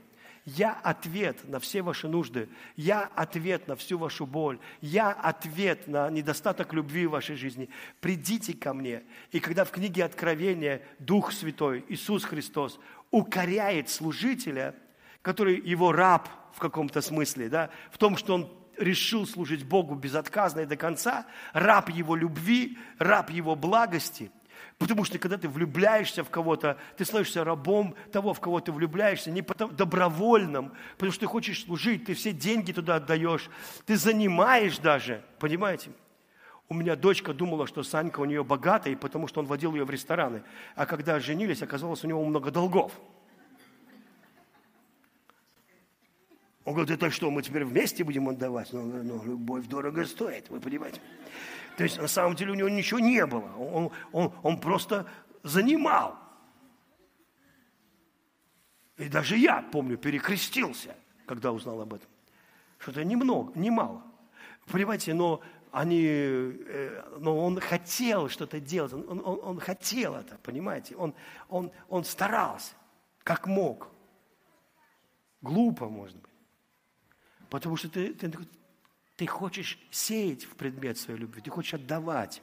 Я ответ на все ваши нужды. Я ответ на всю вашу боль. Я ответ на недостаток любви в вашей жизни. Придите ко мне. И когда в книге Откровения Дух Святой, Иисус Христос, укоряет служителя, который его раб в каком-то смысле, да, в том, что он решил служить Богу безотказно и до конца, раб его любви, раб его благости. Потому что когда ты влюбляешься в кого-то, ты становишься рабом того, в кого ты влюбляешься, не потому, добровольным, потому что ты хочешь служить, ты все деньги туда отдаешь, ты занимаешь даже, понимаете? У меня дочка думала, что Санька у нее богатый, потому что он водил ее в рестораны. А когда женились, оказалось, у него много долгов. Он говорит, это что, мы теперь вместе будем отдавать? Ну, ну, любовь дорого стоит, вы понимаете? То есть на самом деле у него ничего не было. Он, он, он просто занимал. И даже я, помню, перекрестился, когда узнал об этом. Что-то немного, немало. Понимаете, но они, э, но он хотел что-то делать, он, он, он хотел это, понимаете, он, он, он старался, как мог. Глупо, может быть. Потому что ты, ты, ты хочешь сеять в предмет своей любви, ты хочешь отдавать.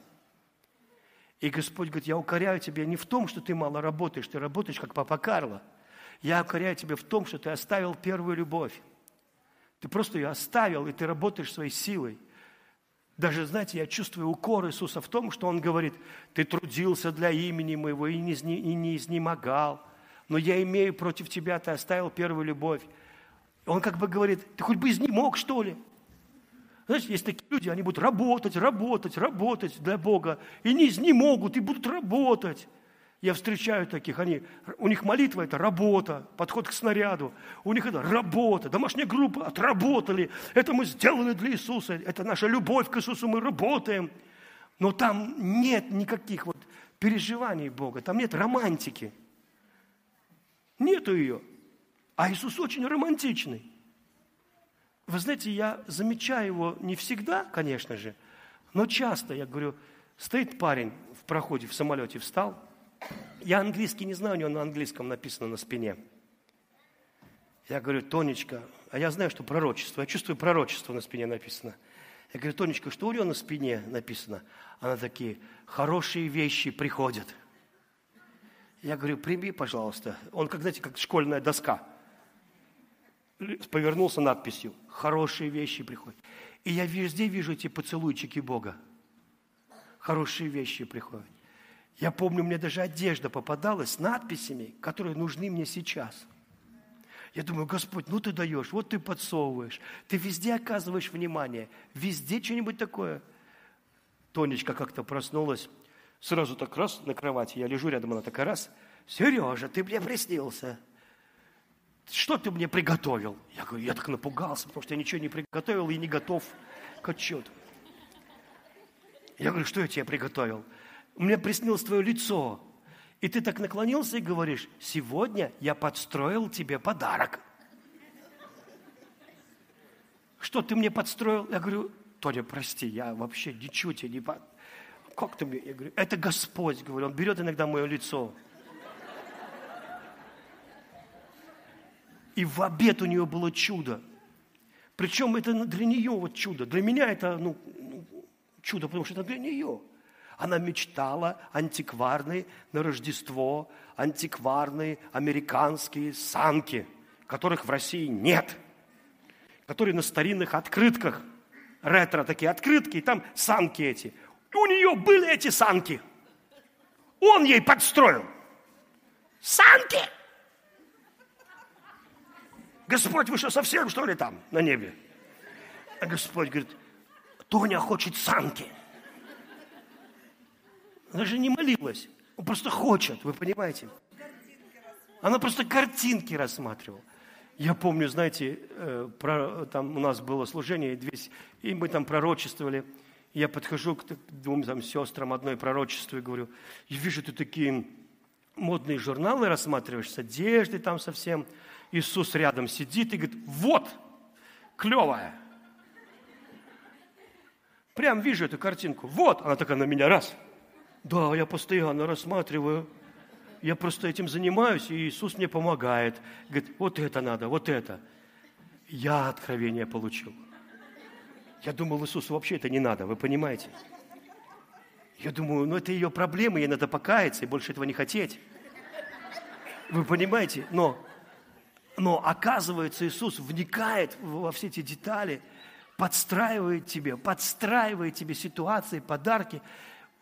И Господь говорит, я укоряю тебя не в том, что ты мало работаешь, ты работаешь как папа Карло. Я укоряю тебя в том, что ты оставил первую любовь. Ты просто ее оставил, и ты работаешь своей силой. Даже, знаете, я чувствую укор Иисуса в том, что Он говорит, ты трудился для имени моего и не, и не изнемогал, но я имею против тебя, ты оставил первую любовь. Он как бы говорит, ты хоть бы изнемог, что ли? Знаете, есть такие люди, они будут работать, работать, работать для Бога, и не изнемогут, и будут работать. Я встречаю таких, они, у них молитва – это работа, подход к снаряду. У них это работа, домашняя группа, отработали. Это мы сделали для Иисуса, это наша любовь к Иисусу, мы работаем. Но там нет никаких вот переживаний Бога, там нет романтики. Нету ее. А Иисус очень романтичный. Вы знаете, я замечаю его не всегда, конечно же, но часто, я говорю, стоит парень в проходе, в самолете встал, я английский не знаю, у него на английском написано на спине. Я говорю, Тонечка, а я знаю, что пророчество, я чувствую пророчество на спине написано. Я говорю, Тонечка, что у него на спине написано? Она такие, хорошие вещи приходят. Я говорю, прими, пожалуйста. Он, как, знаете, как школьная доска повернулся надписью «Хорошие вещи приходят». И я везде вижу эти поцелуйчики Бога. Хорошие вещи приходят. Я помню, мне даже одежда попадалась с надписями, которые нужны мне сейчас. Я думаю, Господь, ну ты даешь, вот ты подсовываешь, ты везде оказываешь внимание, везде что-нибудь такое. Тонечка как-то проснулась, сразу так раз на кровати, я лежу рядом, она такая раз, Сережа, ты мне приснился что ты мне приготовил? Я говорю, я так напугался, потому что я ничего не приготовил и не готов к отчету. Я говорю, что я тебе приготовил? Мне приснилось твое лицо. И ты так наклонился и говоришь, сегодня я подстроил тебе подарок. Что ты мне подстроил? Я говорю, Тоня, прости, я вообще ничего тебе не... Как ты мне? Я говорю, это Господь, говорю, Он берет иногда мое лицо. И в обед у нее было чудо. Причем это для нее вот чудо. Для меня это ну, чудо, потому что это для нее. Она мечтала антикварные на Рождество, антикварные американские санки, которых в России нет, которые на старинных открытках, ретро такие открытки, и там санки эти. У нее были эти санки. Он ей подстроил. Санки! Господь, вы что, совсем, что ли, там, на небе? А Господь говорит, Тоня хочет санки. Она же не молилась. Он просто хочет, вы понимаете? Она просто картинки рассматривала. Я помню, знаете, э, про, там у нас было служение, и мы там пророчествовали. Я подхожу к двум там, сестрам, одной пророчеству и говорю, я вижу, ты такие модные журналы рассматриваешь с одеждой там совсем. Иисус рядом сидит и говорит, вот, клевая. Прям вижу эту картинку. Вот, она такая на меня раз. Да, я постоянно рассматриваю. Я просто этим занимаюсь, и Иисус мне помогает. Говорит, вот это надо, вот это. Я откровение получил. Я думал, Иисусу вообще это не надо, вы понимаете? Я думаю, ну это ее проблемы, ей надо покаяться и больше этого не хотеть. Вы понимаете? Но но оказывается, Иисус вникает во все эти детали, подстраивает тебе, подстраивает тебе ситуации, подарки,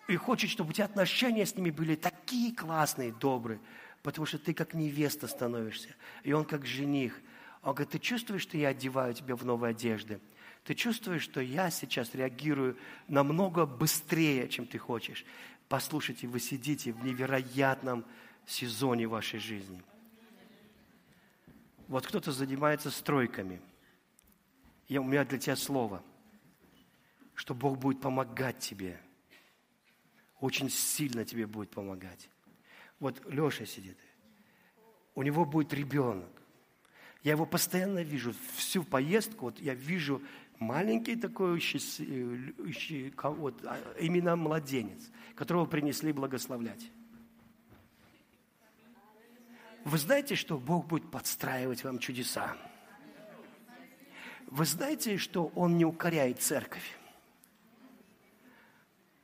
и хочет, чтобы у тебя отношения с ними были такие классные, добрые, потому что ты как невеста становишься, и он как жених. Он говорит, ты чувствуешь, что я одеваю тебя в новые одежды? Ты чувствуешь, что я сейчас реагирую намного быстрее, чем ты хочешь? Послушайте, вы сидите в невероятном сезоне вашей жизни. Вот кто-то занимается стройками. И у меня для тебя слово, что Бог будет помогать тебе. Очень сильно тебе будет помогать. Вот Леша сидит. У него будет ребенок. Я его постоянно вижу. Всю поездку вот я вижу маленький такой вот, а, именно младенец, которого принесли благословлять. Вы знаете, что Бог будет подстраивать вам чудеса? Вы знаете, что Он не укоряет церковь?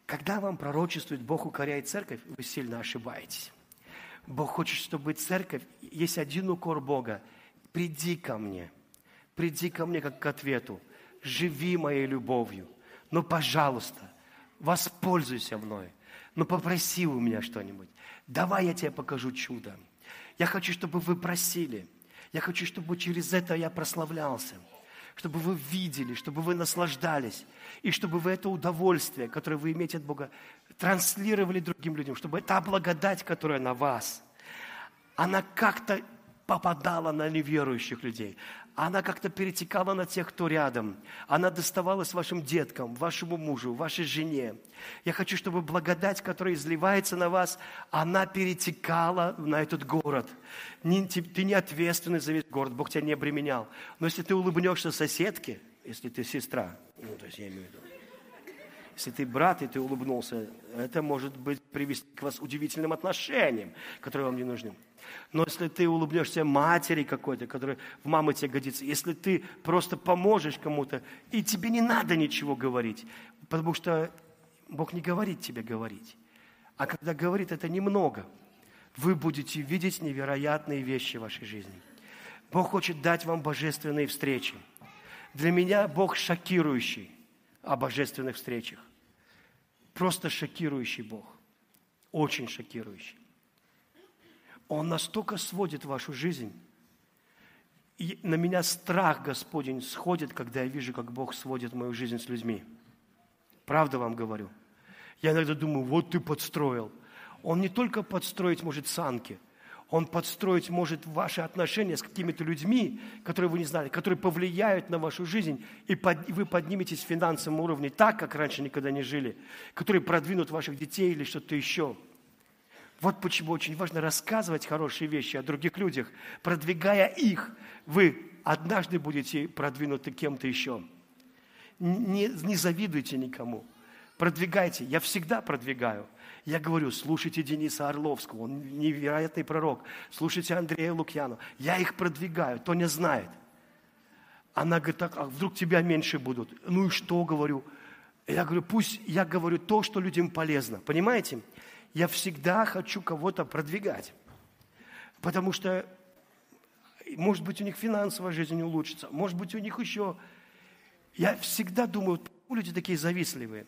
Когда вам пророчествует Бог укоряет церковь, вы сильно ошибаетесь. Бог хочет, чтобы церковь, есть один укор Бога. Приди ко мне, приди ко мне как к ответу, живи моей любовью. Но, пожалуйста, воспользуйся мной. Ну, попроси у меня что-нибудь. Давай я тебе покажу чудо. Я хочу, чтобы вы просили. Я хочу, чтобы через это я прославлялся. Чтобы вы видели, чтобы вы наслаждались. И чтобы вы это удовольствие, которое вы имеете от Бога, транслировали другим людям. Чтобы та благодать, которая на вас, она как-то попадала на неверующих людей она как-то перетекала на тех, кто рядом. Она доставалась вашим деткам, вашему мужу, вашей жене. Я хочу, чтобы благодать, которая изливается на вас, она перетекала на этот город. Ты не ответственный за весь город, Бог тебя не обременял. Но если ты улыбнешься соседке, если ты сестра, ну, то есть я имею в виду, если ты брат, и ты улыбнулся, это может быть привести к вас удивительным отношениям, которые вам не нужны. Но если ты улыбнешься матери какой-то, которая в мамы тебе годится, если ты просто поможешь кому-то, и тебе не надо ничего говорить, потому что Бог не говорит тебе говорить. А когда говорит, это немного. Вы будете видеть невероятные вещи в вашей жизни. Бог хочет дать вам божественные встречи. Для меня Бог шокирующий о божественных встречах. Просто шокирующий Бог. Очень шокирующий. Он настолько сводит вашу жизнь. И на меня страх Господень сходит, когда я вижу, как Бог сводит мою жизнь с людьми. Правда вам говорю. Я иногда думаю, вот ты подстроил. Он не только подстроить может санки, он подстроить может ваши отношения с какими-то людьми, которые вы не знали, которые повлияют на вашу жизнь, и вы подниметесь в финансовом уровне так, как раньше никогда не жили, которые продвинут ваших детей или что-то еще. Вот почему очень важно рассказывать хорошие вещи о других людях. Продвигая их, вы однажды будете продвинуты кем-то еще. Не, не завидуйте никому. Продвигайте. Я всегда продвигаю. Я говорю, слушайте Дениса Орловского, он невероятный пророк. Слушайте Андрея Лукьяну. Я их продвигаю, то не знает. Она говорит, так, а вдруг тебя меньше будут? Ну и что, говорю? Я говорю, пусть я говорю то, что людям полезно. Понимаете? Я всегда хочу кого-то продвигать. Потому что, может быть, у них финансовая жизнь улучшится, может быть, у них еще... Я всегда думаю, почему люди такие завистливые?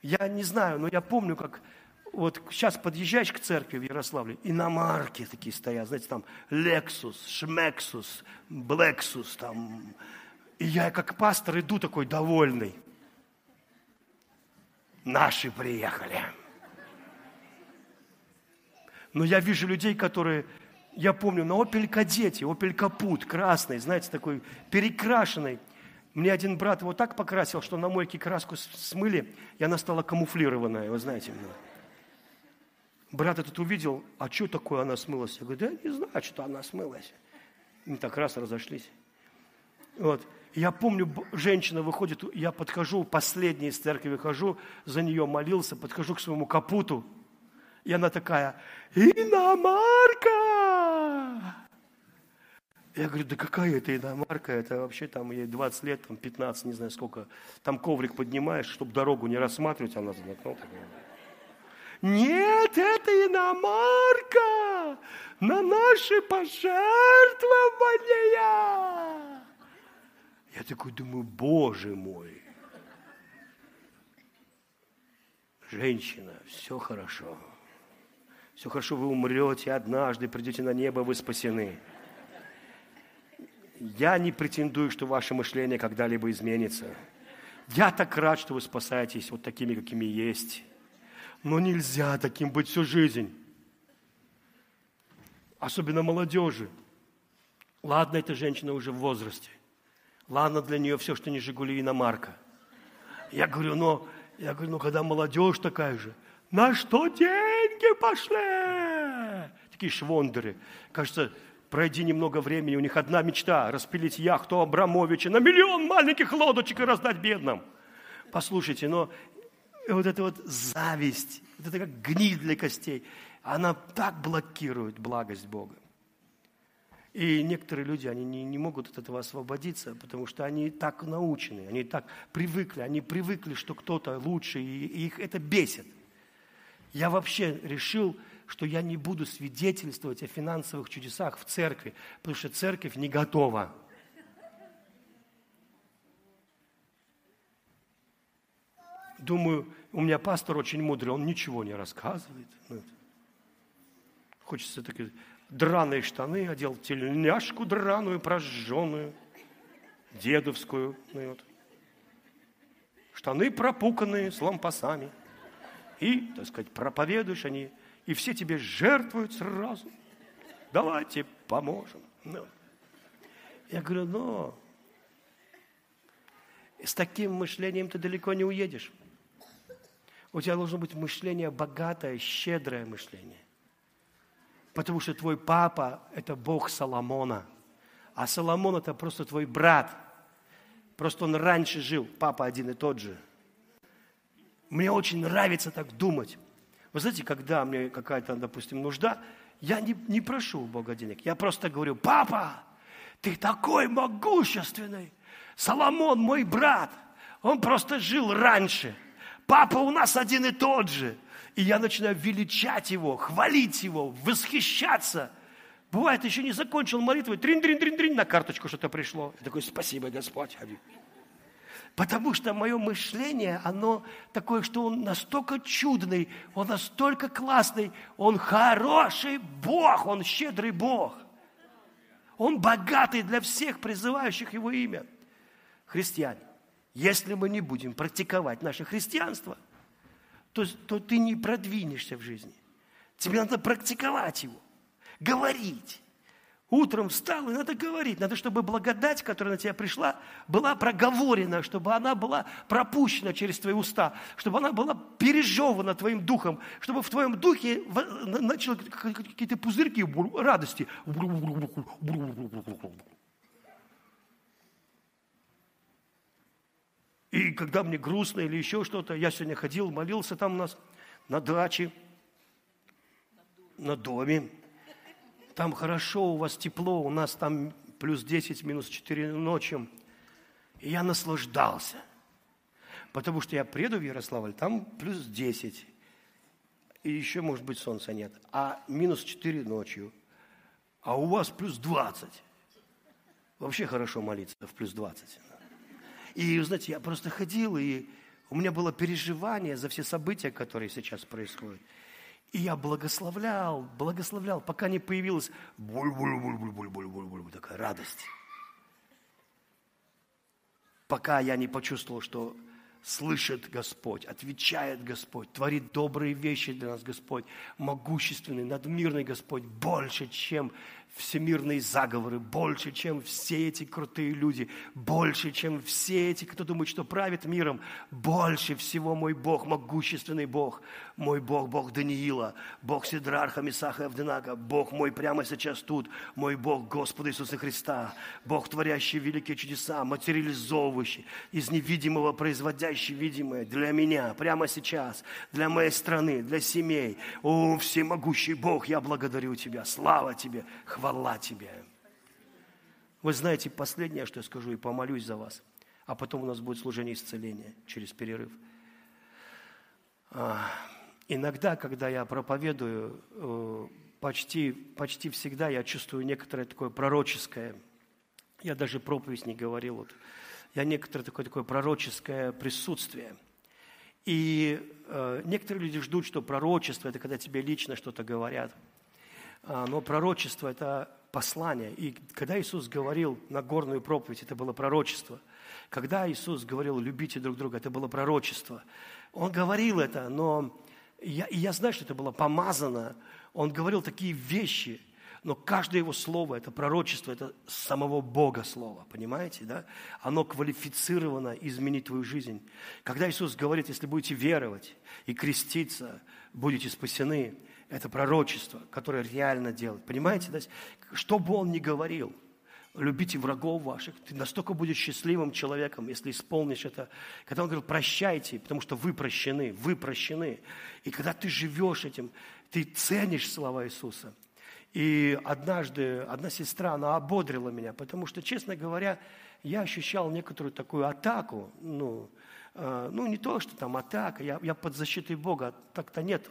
Я не знаю, но я помню, как вот сейчас подъезжаешь к церкви в Ярославле, иномарки такие стоят, знаете, там Lexus, Шмексус, Блексус, там. И я как пастор иду такой довольный. Наши приехали. Но я вижу людей, которые, я помню, на Opel Кадете, Opel Капут, красный, знаете, такой перекрашенный. Мне один брат его так покрасил, что на мойке краску смыли, и она стала камуфлированная, вы знаете. Брат этот увидел, а что такое она смылась? Я говорю, да я не знаю, что она смылась. И так раз разошлись. Вот. Я помню, женщина выходит, я подхожу, последний из церкви выхожу, за нее молился, подхожу к своему капуту, и она такая, иномарка! Я говорю, да какая это иномарка? Это вообще там ей 20 лет, там 15, не знаю сколько. Там коврик поднимаешь, чтобы дорогу не рассматривать, она ну, Нет, это иномарка на наши пожертвования. Я такой думаю, боже мой. Женщина, все хорошо. Все хорошо, вы умрете однажды, придете на небо, вы спасены. Я не претендую, что ваше мышление когда-либо изменится. Я так рад, что вы спасаетесь вот такими, какими есть. Но нельзя таким быть всю жизнь. Особенно молодежи. Ладно, эта женщина уже в возрасте. Ладно для нее все, что не Жигули и иномарка. Я говорю, но, я говорю, ну когда молодежь такая же, на что деньги пошли? Такие швондеры. Кажется, пройди немного времени, у них одна мечта – распилить яхту Абрамовича на миллион маленьких лодочек и раздать бедным. Послушайте, но вот эта вот зависть, вот это как гниль для костей, она так блокирует благость Бога. И некоторые люди, они не, не могут от этого освободиться, потому что они так научены, они так привыкли, они привыкли, что кто-то лучше, и, и их это бесит. Я вообще решил, что я не буду свидетельствовать о финансовых чудесах в церкви, потому что церковь не готова. Думаю, у меня пастор очень мудрый, он ничего не рассказывает. Ну, хочется так драные штаны одел, тельняшку драную, прожженную, дедовскую. Ну. Штаны пропуканные с лампасами. И, так сказать, проповедуешь они и все тебе жертвуют сразу. Давайте поможем. Ну. Я говорю, но с таким мышлением ты далеко не уедешь. У тебя должно быть мышление богатое, щедрое мышление. Потому что твой папа – это Бог Соломона. А Соломон – это просто твой брат. Просто он раньше жил, папа один и тот же. Мне очень нравится так думать. Вы знаете, когда мне какая-то, допустим, нужда, я не, не прошу у Бога денег. Я просто говорю, папа, ты такой могущественный. Соломон, мой брат, он просто жил раньше. Папа у нас один и тот же. И я начинаю величать его, хвалить его, восхищаться. Бывает, еще не закончил молитву, трин-трин-трин-трин, на карточку что-то пришло. Я такой, спасибо, Господь. Потому что мое мышление, оно такое, что он настолько чудный, он настолько классный, он хороший Бог, он щедрый Бог. Он богатый для всех призывающих его имя. Христиане, если мы не будем практиковать наше христианство, то, то ты не продвинешься в жизни. Тебе надо практиковать его, говорить, Утром встал, и надо говорить. Надо, чтобы благодать, которая на тебя пришла, была проговорена, чтобы она была пропущена через твои уста, чтобы она была пережевана твоим духом, чтобы в твоем духе начали какие-то пузырьки радости. И когда мне грустно или еще что-то, я сегодня ходил, молился там у нас на даче, на доме там хорошо, у вас тепло, у нас там плюс 10, минус 4 ночью. И я наслаждался. Потому что я приеду в Ярославль, там плюс 10. И еще, может быть, солнца нет. А минус 4 ночью. А у вас плюс 20. Вообще хорошо молиться в плюс 20. И, знаете, я просто ходил, и у меня было переживание за все события, которые сейчас происходят. И я благословлял, благословлял, пока не появилась буль-буль-буль-буль-буль-буль-буль, такая радость. Пока я не почувствовал, что слышит Господь, отвечает Господь, творит добрые вещи для нас Господь, могущественный, надмирный Господь, больше, чем всемирные заговоры, больше, чем все эти крутые люди, больше, чем все эти, кто думает, что правит миром, больше всего мой Бог, могущественный Бог, мой Бог, Бог Даниила, Бог Сидрарха, Месаха и Авденака, Бог мой прямо сейчас тут, мой Бог, Господа Иисуса Христа, Бог, творящий великие чудеса, материализовывающий, из невидимого производящий видимое для меня, прямо сейчас, для моей страны, для семей. О, всемогущий Бог, я благодарю Тебя, слава Тебе, хвала Тебе. Вы знаете, последнее, что я скажу, и помолюсь за вас. А потом у нас будет служение исцеления через перерыв. А, иногда, когда я проповедую, э, почти, почти всегда я чувствую некоторое такое пророческое. Я даже проповедь не говорил. Вот. Я некоторое такое, такое пророческое присутствие. И э, некоторые люди ждут, что пророчество – это когда тебе лично что-то говорят – но пророчество – это послание. И когда Иисус говорил на горную проповедь, это было пророчество. Когда Иисус говорил «любите друг друга», это было пророчество. Он говорил это, но я, и я знаю, что это было помазано. Он говорил такие вещи, но каждое его слово – это пророчество, это самого Бога слово, понимаете, да? Оно квалифицировано изменить твою жизнь. Когда Иисус говорит, если будете веровать и креститься, будете спасены – это пророчество, которое реально делает. Понимаете? То что бы он ни говорил, любите врагов ваших, ты настолько будешь счастливым человеком, если исполнишь это. Когда он говорил, прощайте, потому что вы прощены, вы прощены. И когда ты живешь этим, ты ценишь слова Иисуса. И однажды одна сестра, она ободрила меня, потому что, честно говоря, я ощущал некоторую такую атаку, ну, э, ну не то, что там атака, я, я под защитой Бога, так-то нет.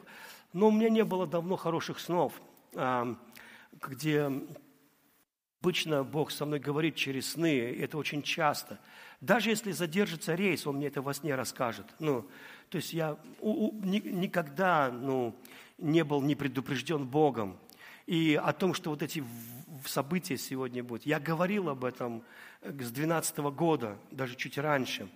Но у меня не было давно хороших снов, где обычно Бог со мной говорит через сны, это очень часто. Даже если задержится рейс, Он мне это во сне расскажет. Ну, то есть я у, у, ни, никогда ну, не был не предупрежден Богом. И о том, что вот эти события сегодня будут. Я говорил об этом с 12 года, даже чуть раньше.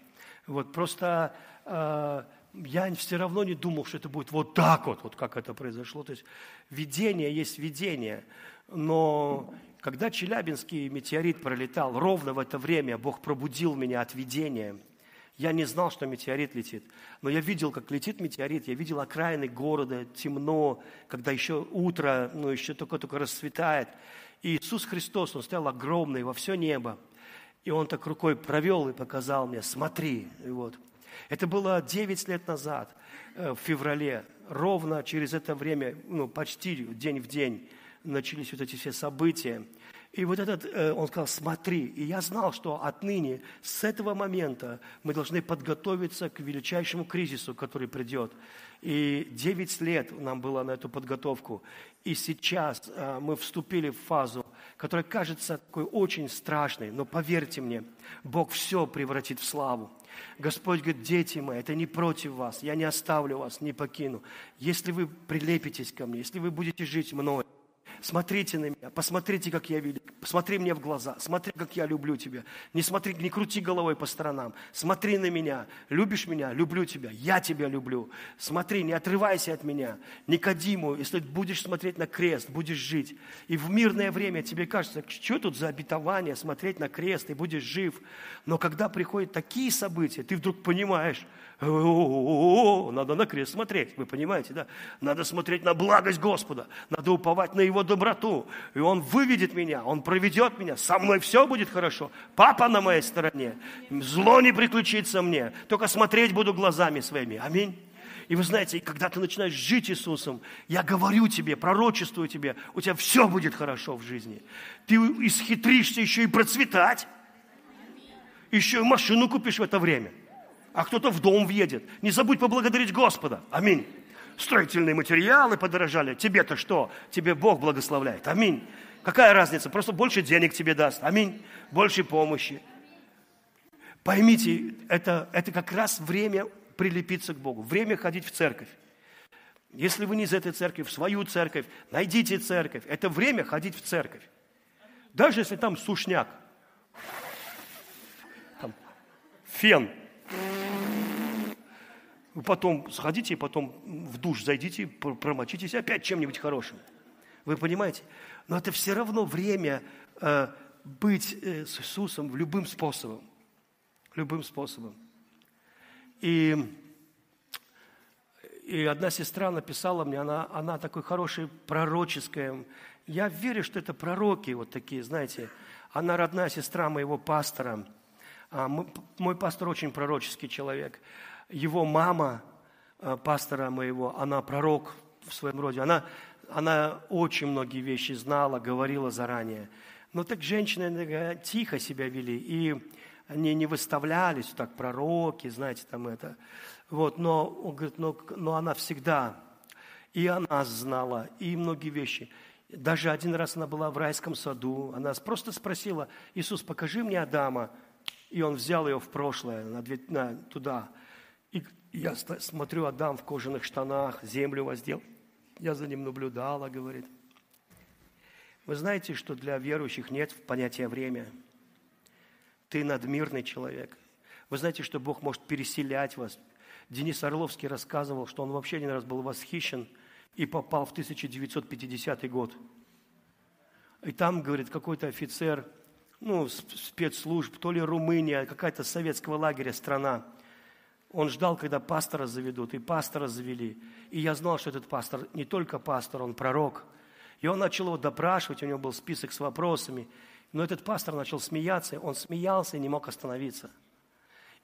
Вот просто э, я все равно не думал, что это будет вот так вот, вот как это произошло. То есть видение есть видение. Но когда Челябинский метеорит пролетал, ровно в это время Бог пробудил меня от видения. Я не знал, что метеорит летит. Но я видел, как летит метеорит. Я видел окраины города, темно, когда еще утро, ну, еще только-только расцветает. И Иисус Христос, Он стоял огромный во все небо. И Он так рукой провел и показал мне, смотри. И вот. Это было 9 лет назад, э, в феврале. Ровно через это время, ну, почти день в день, начались вот эти все события. И вот этот, э, он сказал, смотри. И я знал, что отныне, с этого момента, мы должны подготовиться к величайшему кризису, который придет. И 9 лет нам было на эту подготовку. И сейчас э, мы вступили в фазу, которая кажется такой очень страшной. Но поверьте мне, Бог все превратит в славу. Господь говорит, дети мои, это не против вас, я не оставлю вас, не покину. Если вы прилепитесь ко мне, если вы будете жить мной, Смотрите на меня, посмотрите, как я велик. Посмотри мне в глаза, смотри, как я люблю тебя. Не смотри, не крути головой по сторонам. Смотри на меня. Любишь меня? Люблю тебя. Я тебя люблю. Смотри, не отрывайся от меня. Никодиму, если будешь смотреть на крест, будешь жить. И в мирное время тебе кажется, что тут за обетование, смотреть на крест, и будешь жив. Но когда приходят такие события, ты вдруг понимаешь, надо на крест смотреть, вы понимаете, да? Надо смотреть на благость Господа, надо уповать на Его доброту. И Он выведет меня, Он проведет меня, со мной все будет хорошо. Папа на моей стороне, зло не приключится мне, только смотреть буду глазами своими. Аминь. И вы знаете, когда ты начинаешь жить Иисусом, я говорю тебе, пророчествую тебе, у тебя все будет хорошо в жизни. Ты исхитришься еще и процветать. Еще и машину купишь в это время – а кто-то в дом въедет. Не забудь поблагодарить Господа. Аминь. Строительные материалы подорожали. Тебе-то что? Тебе Бог благословляет. Аминь. Какая разница? Просто больше денег тебе даст. Аминь. Больше помощи. Поймите, это, это как раз время прилепиться к Богу, время ходить в церковь. Если вы не из этой церкви, в свою церковь, найдите церковь. Это время ходить в церковь. Даже если там сушняк, там, фен, потом сходите, потом в душ зайдите, промочитесь опять чем-нибудь хорошим. Вы понимаете? Но это все равно время э, быть э, с Иисусом любым способом. Любым способом. И, и одна сестра написала мне, она, она такой хороший пророческая. Я верю, что это пророки вот такие, знаете. Она родная сестра моего пастора. А, мой пастор очень пророческий человек. Его мама, а, пастора моего, она пророк в своем роде. Она, она очень многие вещи знала, говорила заранее. Но так женщины тихо себя вели. И они не выставлялись так пророки, знаете, там это. Вот, но он говорит, но, но она всегда, и она знала, и многие вещи. Даже один раз она была в райском саду, она просто спросила, Иисус, покажи мне Адама. И он взял ее в прошлое, на, на, туда. И я смотрю, Адам в кожаных штанах, землю воздел. Я за ним наблюдала, говорит. Вы знаете, что для верующих нет понятия время – ты надмирный человек. Вы знаете, что Бог может переселять вас. Денис Орловский рассказывал, что он вообще один раз был восхищен и попал в 1950 год. И там, говорит, какой-то офицер, ну, спецслужб, то ли Румыния, какая-то советского лагеря страна. Он ждал, когда пастора заведут, и пастора завели. И я знал, что этот пастор не только пастор, он пророк. И он начал его допрашивать, у него был список с вопросами. Но этот пастор начал смеяться, он смеялся и не мог остановиться.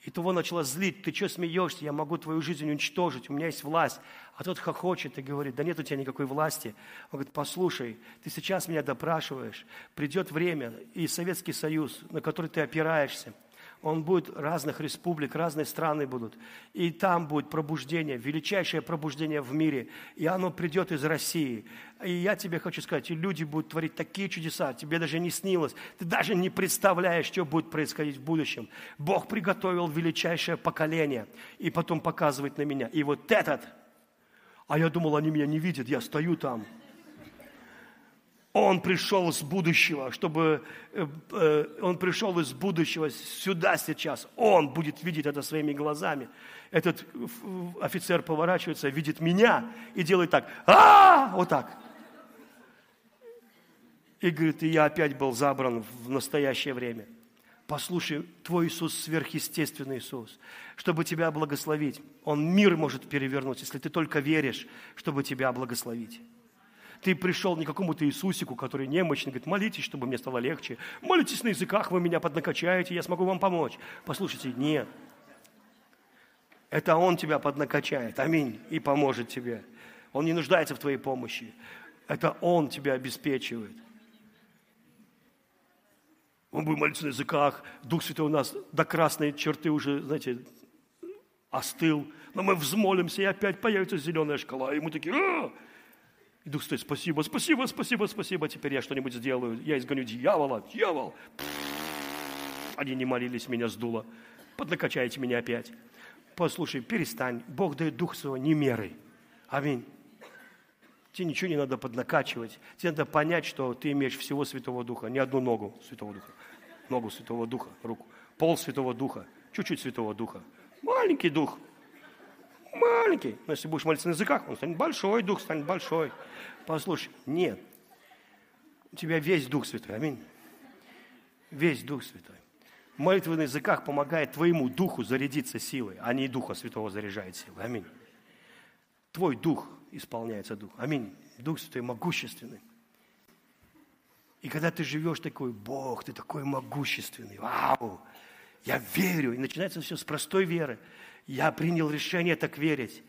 И того начало злить, ты что смеешься, я могу твою жизнь уничтожить, у меня есть власть. А тот хохочет и говорит, да нет у тебя никакой власти. Он говорит, послушай, ты сейчас меня допрашиваешь, придет время, и Советский Союз, на который ты опираешься – он будет разных республик, разные страны будут. И там будет пробуждение, величайшее пробуждение в мире. И оно придет из России. И я тебе хочу сказать, и люди будут творить такие чудеса, тебе даже не снилось. Ты даже не представляешь, что будет происходить в будущем. Бог приготовил величайшее поколение. И потом показывает на меня. И вот этот, а я думал, они меня не видят, я стою там – он пришел из будущего, чтобы э, э, он пришел из будущего сюда сейчас. Он будет видеть это своими глазами. Этот офицер поворачивается, видит меня и делает так, а, вот так. И говорит, и я опять был забран в настоящее время. Послушай, твой Иисус сверхъестественный Иисус, чтобы тебя благословить. Он мир может перевернуть, если ты только веришь, чтобы тебя благословить. Ты пришел не какому-то Иисусику, который немощный, говорит, молитесь, чтобы мне стало легче. Молитесь на языках, вы меня поднакачаете, я смогу вам помочь. Послушайте, нет. Это Он тебя поднакачает, аминь, и поможет тебе. Он не нуждается в твоей помощи. Это Он тебя обеспечивает. Он будет молиться на языках. Дух Святой у нас до красной черты уже, знаете, остыл. Но мы взмолимся, и опять появится зеленая шкала. И мы такие, а! И Дух Святой, спасибо, спасибо, спасибо, спасибо, теперь я что-нибудь сделаю. Я изгоню дьявола, дьявол. Они не молились, меня сдуло. Поднакачайте меня опять. Послушай, перестань. Бог дает Дух Своего не мерой. Аминь. Тебе ничего не надо поднакачивать. Тебе надо понять, что ты имеешь всего Святого Духа. Не одну ногу Святого Духа. Ногу Святого Духа, руку. Пол Святого Духа. Чуть-чуть Святого Духа. Маленький Дух. Маленький. Но если будешь молиться на языках, он станет большой, Дух станет большой. Послушай, нет. У тебя весь Дух Святой. Аминь. Весь Дух Святой. Молитва на языках помогает твоему духу зарядиться силой, а не Духа Святого заряжает силой. Аминь. Твой дух исполняется дух. Аминь. Дух Святой могущественный. И когда ты живешь такой, Бог, ты такой могущественный, вау, я верю. И начинается все с простой веры. Я принял решение так верить.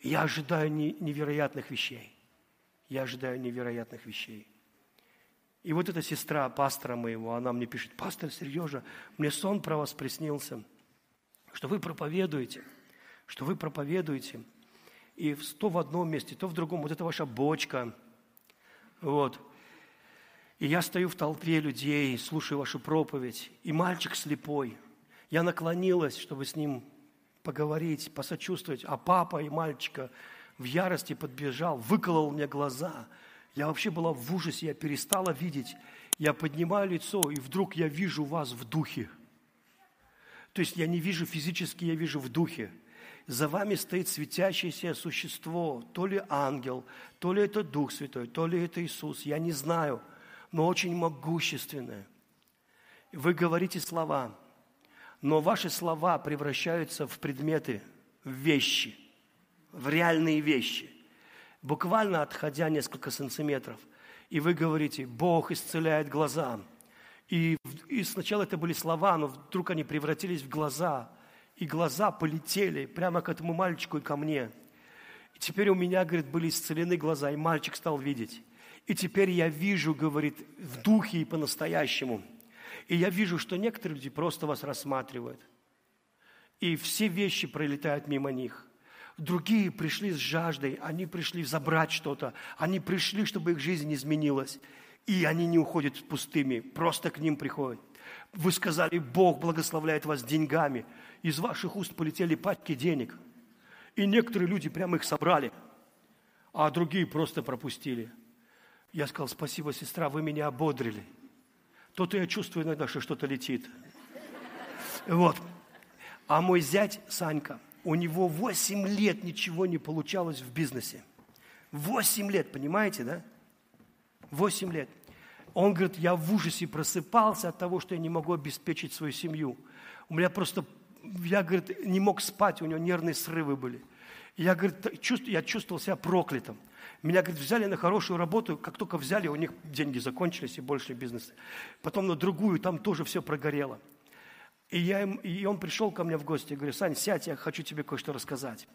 Я ожидаю невероятных вещей. Я ожидаю невероятных вещей. И вот эта сестра пастора моего, она мне пишет, пастор Сережа, мне сон про вас приснился. что вы проповедуете, что вы проповедуете, и то в одном месте, то в другом, вот это ваша бочка, вот. И я стою в толпе людей, слушаю вашу проповедь, и мальчик слепой. Я наклонилась, чтобы с ним поговорить, посочувствовать, а папа и мальчика в ярости подбежал, выколол мне глаза. Я вообще была в ужасе, я перестала видеть. Я поднимаю лицо, и вдруг я вижу вас в духе. То есть я не вижу физически, я вижу в духе. За вами стоит светящееся существо, то ли ангел, то ли это Дух Святой, то ли это Иисус, я не знаю, но очень могущественное. Вы говорите слова, но ваши слова превращаются в предметы, в вещи, в реальные вещи. Буквально отходя несколько сантиметров, и вы говорите, Бог исцеляет глаза. И, и сначала это были слова, но вдруг они превратились в глаза. И глаза полетели прямо к этому мальчику и ко мне. И теперь у меня, говорит, были исцелены глаза, и мальчик стал видеть. И теперь я вижу, говорит, в духе и по-настоящему. И я вижу, что некоторые люди просто вас рассматривают. И все вещи пролетают мимо них. Другие пришли с жаждой, они пришли забрать что-то, они пришли, чтобы их жизнь изменилась. И они не уходят пустыми, просто к ним приходят. Вы сказали, Бог благословляет вас деньгами. Из ваших уст полетели пачки денег. И некоторые люди прямо их собрали, а другие просто пропустили. Я сказал, спасибо, сестра, вы меня ободрили. То-то я чувствую иногда, что что-то летит. Вот. А мой зять Санька – у него 8 лет ничего не получалось в бизнесе. 8 лет, понимаете, да? 8 лет. Он говорит, я в ужасе просыпался от того, что я не могу обеспечить свою семью. У меня просто, я, говорит, не мог спать, у него нервные срывы были. Я, говорит, чувств, я чувствовал себя проклятым. Меня, говорит, взяли на хорошую работу, как только взяли, у них деньги закончились и больше бизнеса. Потом на другую, там тоже все прогорело. И, я им, и он пришел ко мне в гости, я говорю, Сань, сядь, я хочу тебе кое-что рассказать.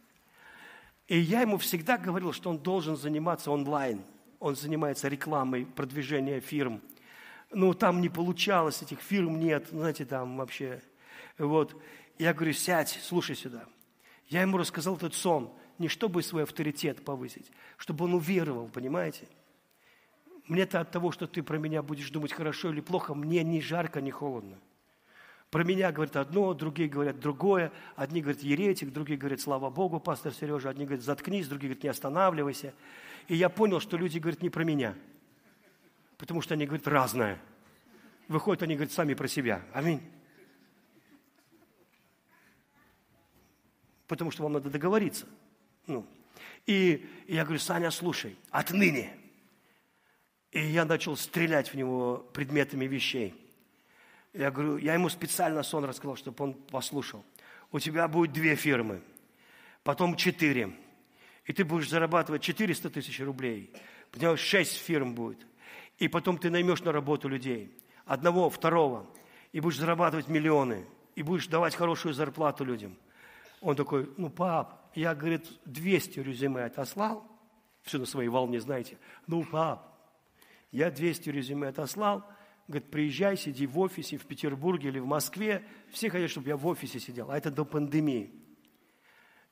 И я ему всегда говорил, что он должен заниматься онлайн. Он занимается рекламой, продвижением фирм. Ну, там не получалось, этих фирм нет, знаете, там вообще. Вот. Я говорю, сядь, слушай сюда. Я ему рассказал этот сон, не чтобы свой авторитет повысить, чтобы он уверовал, понимаете? Мне-то от того, что ты про меня будешь думать хорошо или плохо, мне ни жарко, ни холодно. Про меня говорят одно, другие говорят другое. Одни говорят еретик, другие говорят слава Богу, пастор Сережа. Одни говорят заткнись, другие говорят не останавливайся. И я понял, что люди говорят не про меня. Потому что они говорят разное. Выходят, они говорят сами про себя. Аминь. Потому что вам надо договориться. Ну. И, я говорю, Саня, слушай, отныне. И я начал стрелять в него предметами вещей. Я говорю, я ему специально сон рассказал, чтобы он послушал. У тебя будет две фирмы, потом четыре. И ты будешь зарабатывать 400 тысяч рублей. Потом шесть фирм будет. И потом ты наймешь на работу людей. Одного, второго. И будешь зарабатывать миллионы. И будешь давать хорошую зарплату людям. Он такой, ну, пап, я, говорит, 200 резюме отослал. Все на своей волне, знаете. Ну, пап, я 200 резюме отослал – Говорит, приезжай, сиди в офисе в Петербурге или в Москве. Все хотят, чтобы я в офисе сидел, а это до пандемии.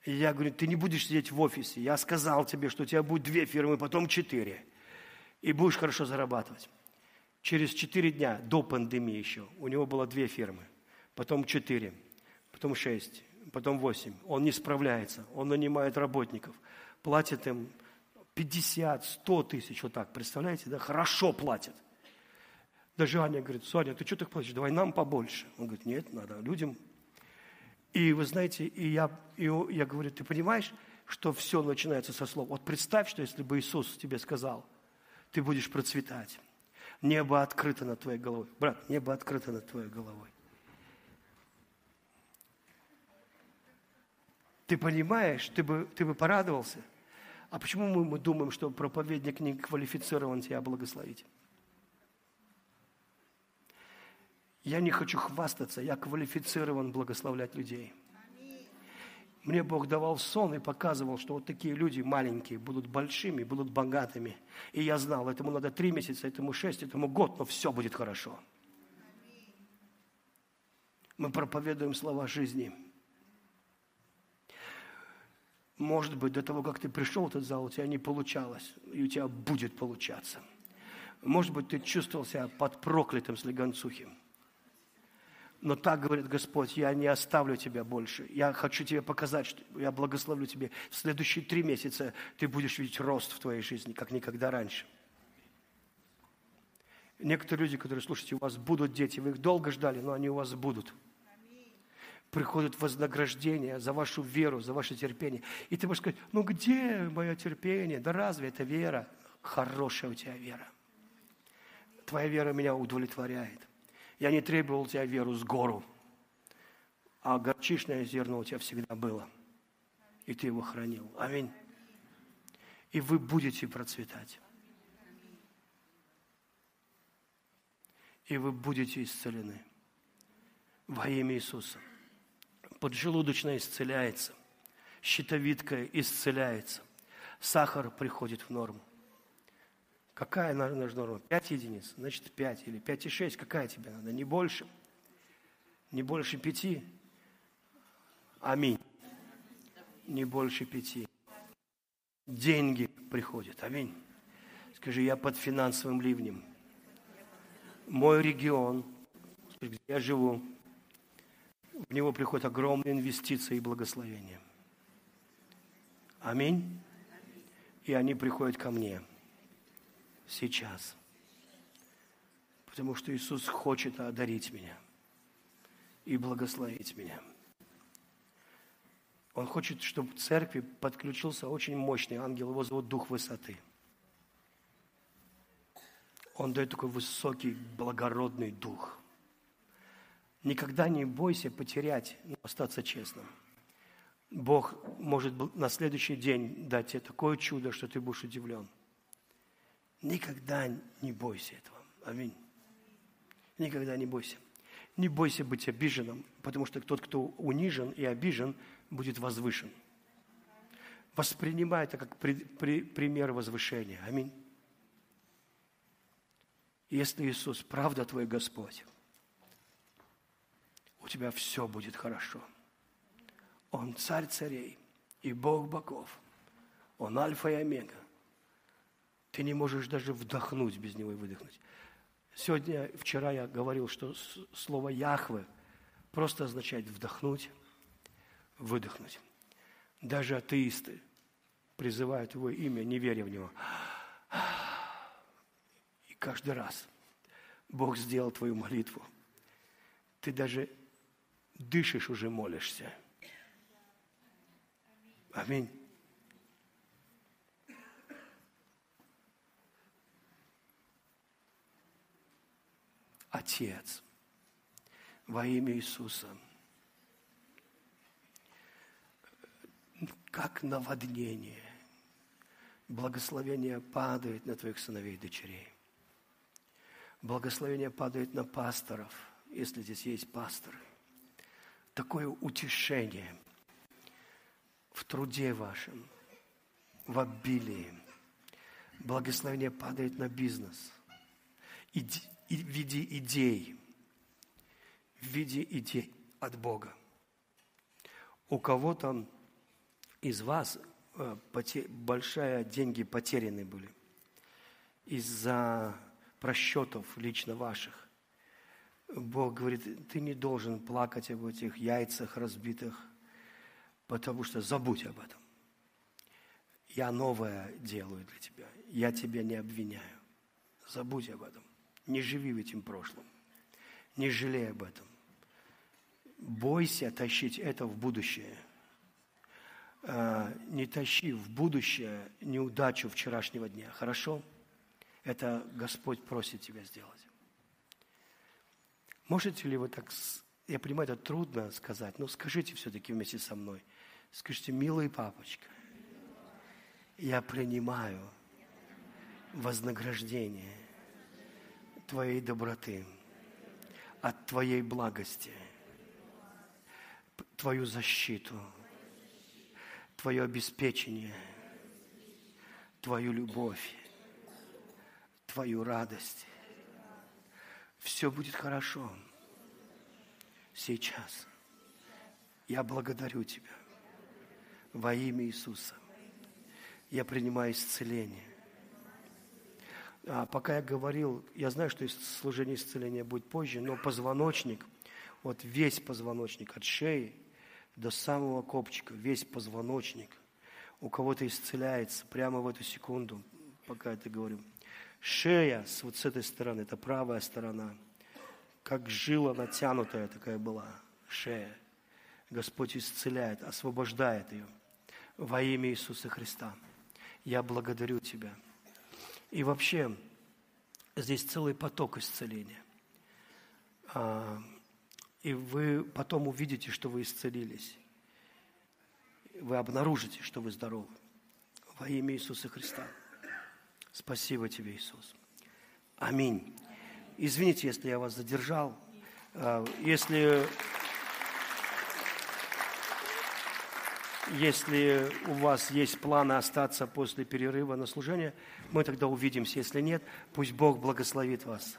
И я говорю, ты не будешь сидеть в офисе. Я сказал тебе, что у тебя будет две фирмы, потом четыре. И будешь хорошо зарабатывать. Через четыре дня, до пандемии еще, у него было две фирмы. Потом четыре, потом шесть, потом восемь. Он не справляется, он нанимает работников, платит им 50, 100 тысяч, вот так, представляете, да, хорошо платят. Даже Аня говорит, Соня, ты что так плачешь? Давай нам побольше. Он говорит, нет, надо людям. И вы знаете, и я, и я говорю, ты понимаешь, что все начинается со слов. Вот представь, что если бы Иисус тебе сказал, ты будешь процветать. Небо открыто над твоей головой. Брат, небо открыто над твоей головой. Ты понимаешь, ты бы, ты бы порадовался. А почему мы, мы думаем, что проповедник не квалифицирован тебя благословить? Я не хочу хвастаться, я квалифицирован благословлять людей. Мне Бог давал сон и показывал, что вот такие люди маленькие будут большими, будут богатыми. И я знал, этому надо три месяца, этому шесть, этому год, но все будет хорошо. Мы проповедуем слова жизни. Может быть, до того, как ты пришел в этот зал, у тебя не получалось, и у тебя будет получаться. Может быть, ты чувствовал себя под проклятым слегонцухим. Но так говорит Господь, я не оставлю тебя больше. Я хочу тебе показать, что я благословлю тебе. В следующие три месяца ты будешь видеть рост в твоей жизни, как никогда раньше. Некоторые люди, которые, слушайте, у вас будут дети, вы их долго ждали, но они у вас будут. Приходит вознаграждение за вашу веру, за ваше терпение. И ты можешь сказать, ну где мое терпение? Да разве это вера? Хорошая у тебя вера. Твоя вера меня удовлетворяет. Я не требовал у тебя веру с гору, а горчичное зерно у тебя всегда было. И ты его хранил. Аминь. И вы будете процветать. И вы будете исцелены во имя Иисуса. Поджелудочная исцеляется, щитовидка исцеляется, сахар приходит в норму. Какая нужна норма? 5 единиц, значит 5 или 5,6. Какая тебе надо? Не больше. Не больше пяти. Аминь. Не больше пяти. Деньги приходят. Аминь. Скажи, я под финансовым ливнем. Мой регион, где я живу, в него приходят огромные инвестиции и благословения. Аминь. И они приходят ко мне – сейчас. Потому что Иисус хочет одарить меня и благословить меня. Он хочет, чтобы в церкви подключился очень мощный ангел, его зовут Дух Высоты. Он дает такой высокий, благородный дух. Никогда не бойся потерять, но остаться честным. Бог может на следующий день дать тебе такое чудо, что ты будешь удивлен – Никогда не бойся этого. Аминь. Никогда не бойся. Не бойся быть обиженным, потому что тот, кто унижен и обижен, будет возвышен. Воспринимай это как при, при, пример возвышения. Аминь. Если Иисус правда твой Господь, у тебя все будет хорошо. Он царь царей и Бог богов. Он альфа и омега. Ты не можешь даже вдохнуть без него и выдохнуть. Сегодня, вчера я говорил, что слово «Яхве» просто означает вдохнуть, выдохнуть. Даже атеисты призывают его имя, не веря в него. И каждый раз Бог сделал твою молитву. Ты даже дышишь уже, молишься. Аминь. Отец, во имя Иисуса, как наводнение, благословение падает на твоих сыновей и дочерей. Благословение падает на пасторов, если здесь есть пасторы. Такое утешение в труде вашем, в обилии. Благословение падает на бизнес. Иди, в виде идей, в виде идей от Бога. У кого-то из вас э, большие деньги потеряны были из-за просчетов лично ваших. Бог говорит, ты не должен плакать об этих яйцах разбитых, потому что забудь об этом. Я новое делаю для тебя. Я тебя не обвиняю. Забудь об этом. Не живи в этим прошлом. Не жалей об этом. Бойся тащить это в будущее. А, не тащи в будущее неудачу вчерашнего дня. Хорошо? Это Господь просит тебя сделать. Можете ли вы так... Я понимаю, это трудно сказать, но скажите все-таки вместе со мной. Скажите, милый папочка, я принимаю вознаграждение Твоей доброты, от Твоей благости, Твою защиту, Твое обеспечение, Твою любовь, Твою радость. Все будет хорошо. Сейчас. Я благодарю Тебя Во имя Иисуса. Я принимаю исцеление. А пока я говорил, я знаю, что служение исцеления будет позже, но позвоночник, вот весь позвоночник от шеи до самого копчика, весь позвоночник, у кого-то исцеляется прямо в эту секунду, пока это говорю. Шея с вот с этой стороны, это правая сторона, как жила натянутая такая была, шея. Господь исцеляет, освобождает ее во имя Иисуса Христа. Я благодарю Тебя. И вообще, здесь целый поток исцеления. А, и вы потом увидите, что вы исцелились. Вы обнаружите, что вы здоровы. Во имя Иисуса Христа. Спасибо тебе, Иисус. Аминь. Извините, если я вас задержал. А, если, если у вас есть планы остаться после перерыва на служение, мы тогда увидимся. Если нет, пусть Бог благословит вас.